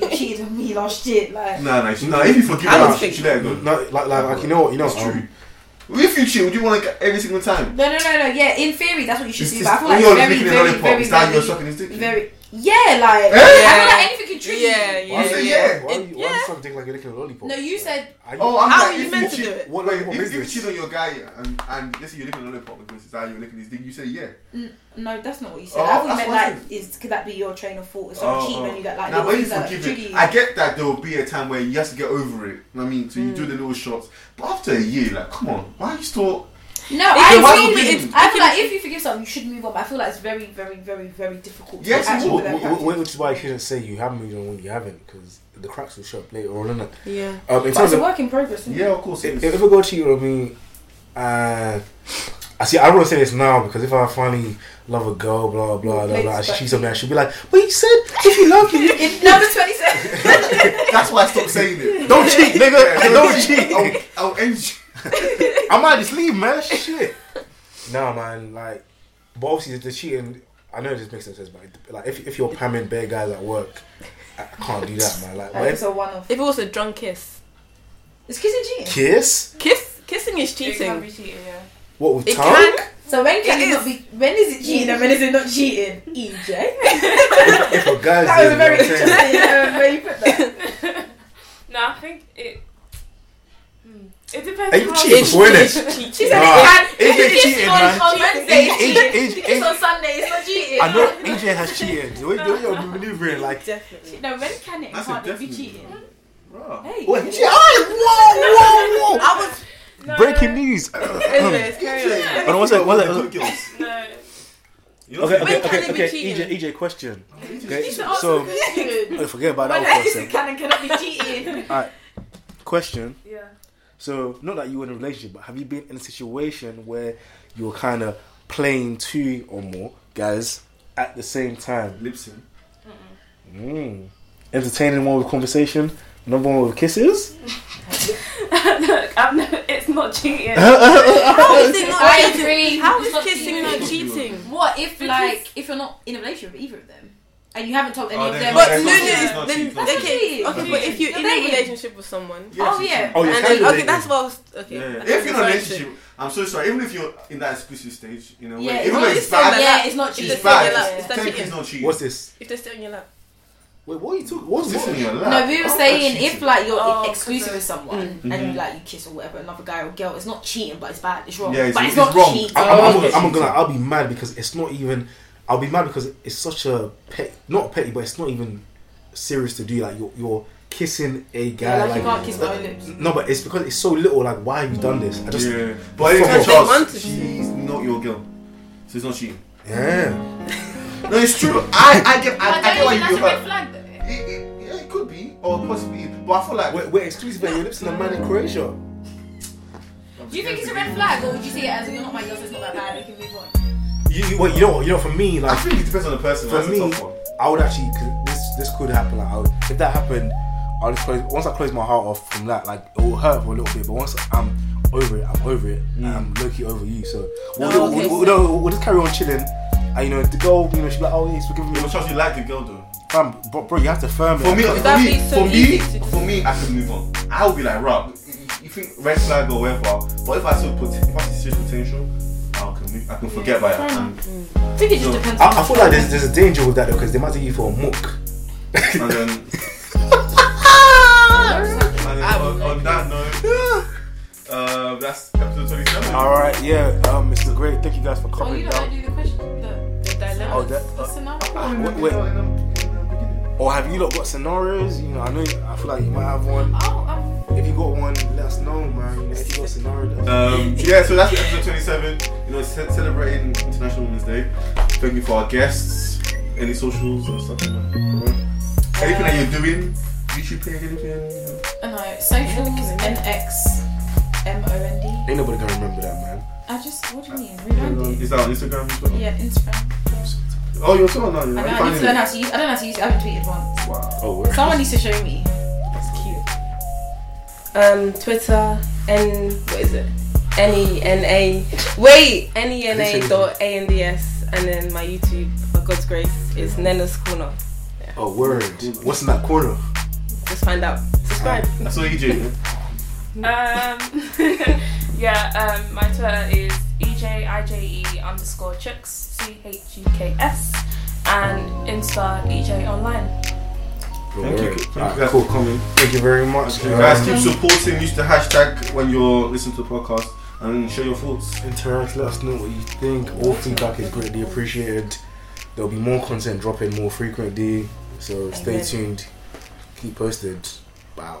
you cheated on me last year. Like, No, no, she, no. If you forgive I her, don't she, she let it go. No, like, like, like, you know what, you know, it's true. If you cheat, would you want to every single time? no, no, no, no. Yeah, in theory, that's what you should It's do. just But I feel like you're very, licking very, very, it's like you're very, sucking his dick. very. Yeah, like Eh? I feel like anything you trigger Yeah, you. Yeah, you say yeah. yeah? Why It- you, why you start thinking like you're licking a lollipop? No, you said Are you- Oh, I'm How like, are you if meant you to cheat- do it? What Wait, lollipop if, if you this? cheat on your guy and and this is you're licking a lollipop because it's how you're licking his dick, you say yeah. N- no, that's not what you said. Oh, I thought you that's meant what I like, is could that be your train of thought? If someone cheating on you, that like now, little when you things that forgive trigger it, you. I get that there will be a time where you have to get over it. You know what I mean, so you do Mm. the little shots. But after a year, like, come on, why are you still? No, I can why agree. would with you- it. I feel like if you forgive someone, you should move on. But I feel like it's very, very, very, very difficult. Yes, to it actually will. put that in Wh- wh- practice. Which is why you shouldn't say you have moved on when you haven't, because the cracks will show up later on, innit? Yeah. Um, in But terms it's a work in progress. Isn't Yeah, it? of course. It if, is. if a girl cheated on me, and I see, I don't want to say this now because if I finally love a girl, blah blah blah, blah, blah, and she cheats on me, I should be like, "But you said if you love me, In number twenty-seven. That's why I stopped saying it. don't cheat, nigga, don't cheat." I'll, I'll end you. I might just leave, man. Shit. Nah, man. Like, but obviously the cheating. I know this makes no sense, but like if if you're pamming bare guys at work, I can't do that, man. Like, Like, it's a one-off. If it was a drunk kiss, Is kissing cheating? kiss? kiss kissing is It can cheating. be cheating, yeah. What with It tongue? can. So when can It it, is. not be? When is it cheating and when is it not cheating? EJ. if a guy's That was there, very you know what I'm saying? interesting. uh, where you put that. No, I think it. It depends. Are you how- cheating before, innit? It's cheating. She said Nah, it can. AJ If cheating, on, man. on Wednesday, it's AJ cheating. AJ If you kiss on Sunday, it's not cheating. I know AJ has cheated. The way, the you're maneuvering, like, Definitely. No, when can it? That's can't a it be cheating? Bruh. Hey. wait, cheat? Whoa, whoa, whoa! I was. No, Breaking news. Anyways, carry on. Hold on, one second, one The second. good girls. No. Okay, okay, okay, okay. EJ, EJ, question. Okay, so oh, forget about When that is one for a can and cannot be cheating? second. Question. Yeah. So, not that you were in a relationship, but have you been in a situation where you were kind of playing two or more guys at the same time? Lip sync. Mm. Entertaining one with conversation, another one with kisses. Look, I'm no, it's not cheating. How is it not I cheating? agree. How It's not kissing cheating. not cheating? What if like if you're not in a relationship with either of them and you haven't told any Oh, of them? But that's no, no, cheating, it's- it's not then cheating, That's okay, okay, but if you're You're in a relationship with someone, Yes, Oh, yeah. Oh, you're and then, okay, that's what I was okay. Yeah, yeah. If you're in I a was relationship, I'm so sorry. Even if you're in that exclusive stage, you know, Yeah, where, even though it's it's bad, like Yeah, it's not If cheating. it's sit on your bad. lap, it's not cheating. it's not cheating. What's this? If they sit on your lap. Wait, what are you talking? What's What's this this? in your lap? No, we were Oh, saying if like you're Oh, exclusive with someone Mm. and Mhm. like you kiss or whatever another guy or girl, it's not cheating, but it's bad. It's wrong. Yeah, it's- but it's, it's not wrong. cheating. I'm, I'm, Oh, I'm, gonna. I'll be mad because it's not even. I'll be mad because it's such a pet, not petty, but it's not even serious to do. Like you're, you're kissing a guy. Yeah, like, you can't kiss my uh, own lips. No, but it's because it's so little. Like, why have you done this? I just, yeah. yeah, but in Fuck terms off. They of wanted to. she's not your girl, so it's not cheating. Yeah. no, it's true. I, I get, I, I get why you do hurt. flag though. It, it, yeah, it could be, or possibly, but I feel like We're, we're exclusive. Your lips in a man in Croatia. Do you think it's a red flag, or would you see it as you're not my girl, so it's not that bad, we can move on? You, you, well, you know, you know, for me, like I like, think it depends on the person. for me, a tough one. I would actually. Cause this, this could happen. Like, I would, if that happened, I'll just close. Once I close my heart off from that, like, it will hurt for a little bit. But once I'm over it, I'm over it. And mm. I'm low key over you. So we'll, Oh, we'll, okay, we'll, so- we'll, we'll just carry on chilling. And you know, the girl, you know, she'll like, oh, yes, we're giving Yeah, me. but trust you like the girl though. Fam, bro, bro, you have to firm it. For me, for me, so for me, easy to just- for me, I could move on. I would be like, right, you think red flag or whatever. But if I still put, if I see serious potential, I can, move, I forget about it. And, I think it just No. depends. I, I feel like there's, there's a danger with that though, because they might take you for a mook. and then, and then on, on that note, uh, that's episode twenty-seven. All right, yeah, um, Mr. Great, thank you guys for Oh, coming you don't down. to do the question, the, The dilemma. Oh, that, the scenario. I Wait, wait. in the- in the beginning. or have you lot got scenarios? You know, I know. I feel like you might have one. Oh, um, If you got one, let us know, man. You know, if you got a scenario. Um, yeah, so that's episode 27. You know, ce- celebrating International Women's Day. Thank you for our guests. Any socials and stuff like that. Anything that you're doing? YouTube page, anything? You know? uh, no, socials, NX, M-O-N-D. Ain't nobody gonna remember that, man. I just, what do you mean? Rebrand it. Is that on Instagram as well? Yeah, Instagram. Oh, you're still on now. I, You're know. I need to learn how to use. I don't know how to use it. I haven't tweeted once. Wow. Oh, word. Someone needs to show me. That's cute. Um, Twitter, N, what is it? N E N A. Wait, N E N A dot A N D S, and then my YouTube, for God's grace, is Nena's Corner. Oh, word. What's in that corner? Just find out. Subscribe. That's what you do. Um, yeah, um, my Twitter is EJIJE underscore chooks, C H U K S, and Insta EJ Online. Don't Thank you, worry. thank you guys cool. for coming. Thank you very much. You guys Um, keep supporting. Use the hashtag when you're listening to the podcast and share your thoughts. interact. Let us know what you think. All feedback is greatly appreciated. There'll be more content dropping more frequently. So stay tuned. Keep posted. Wow.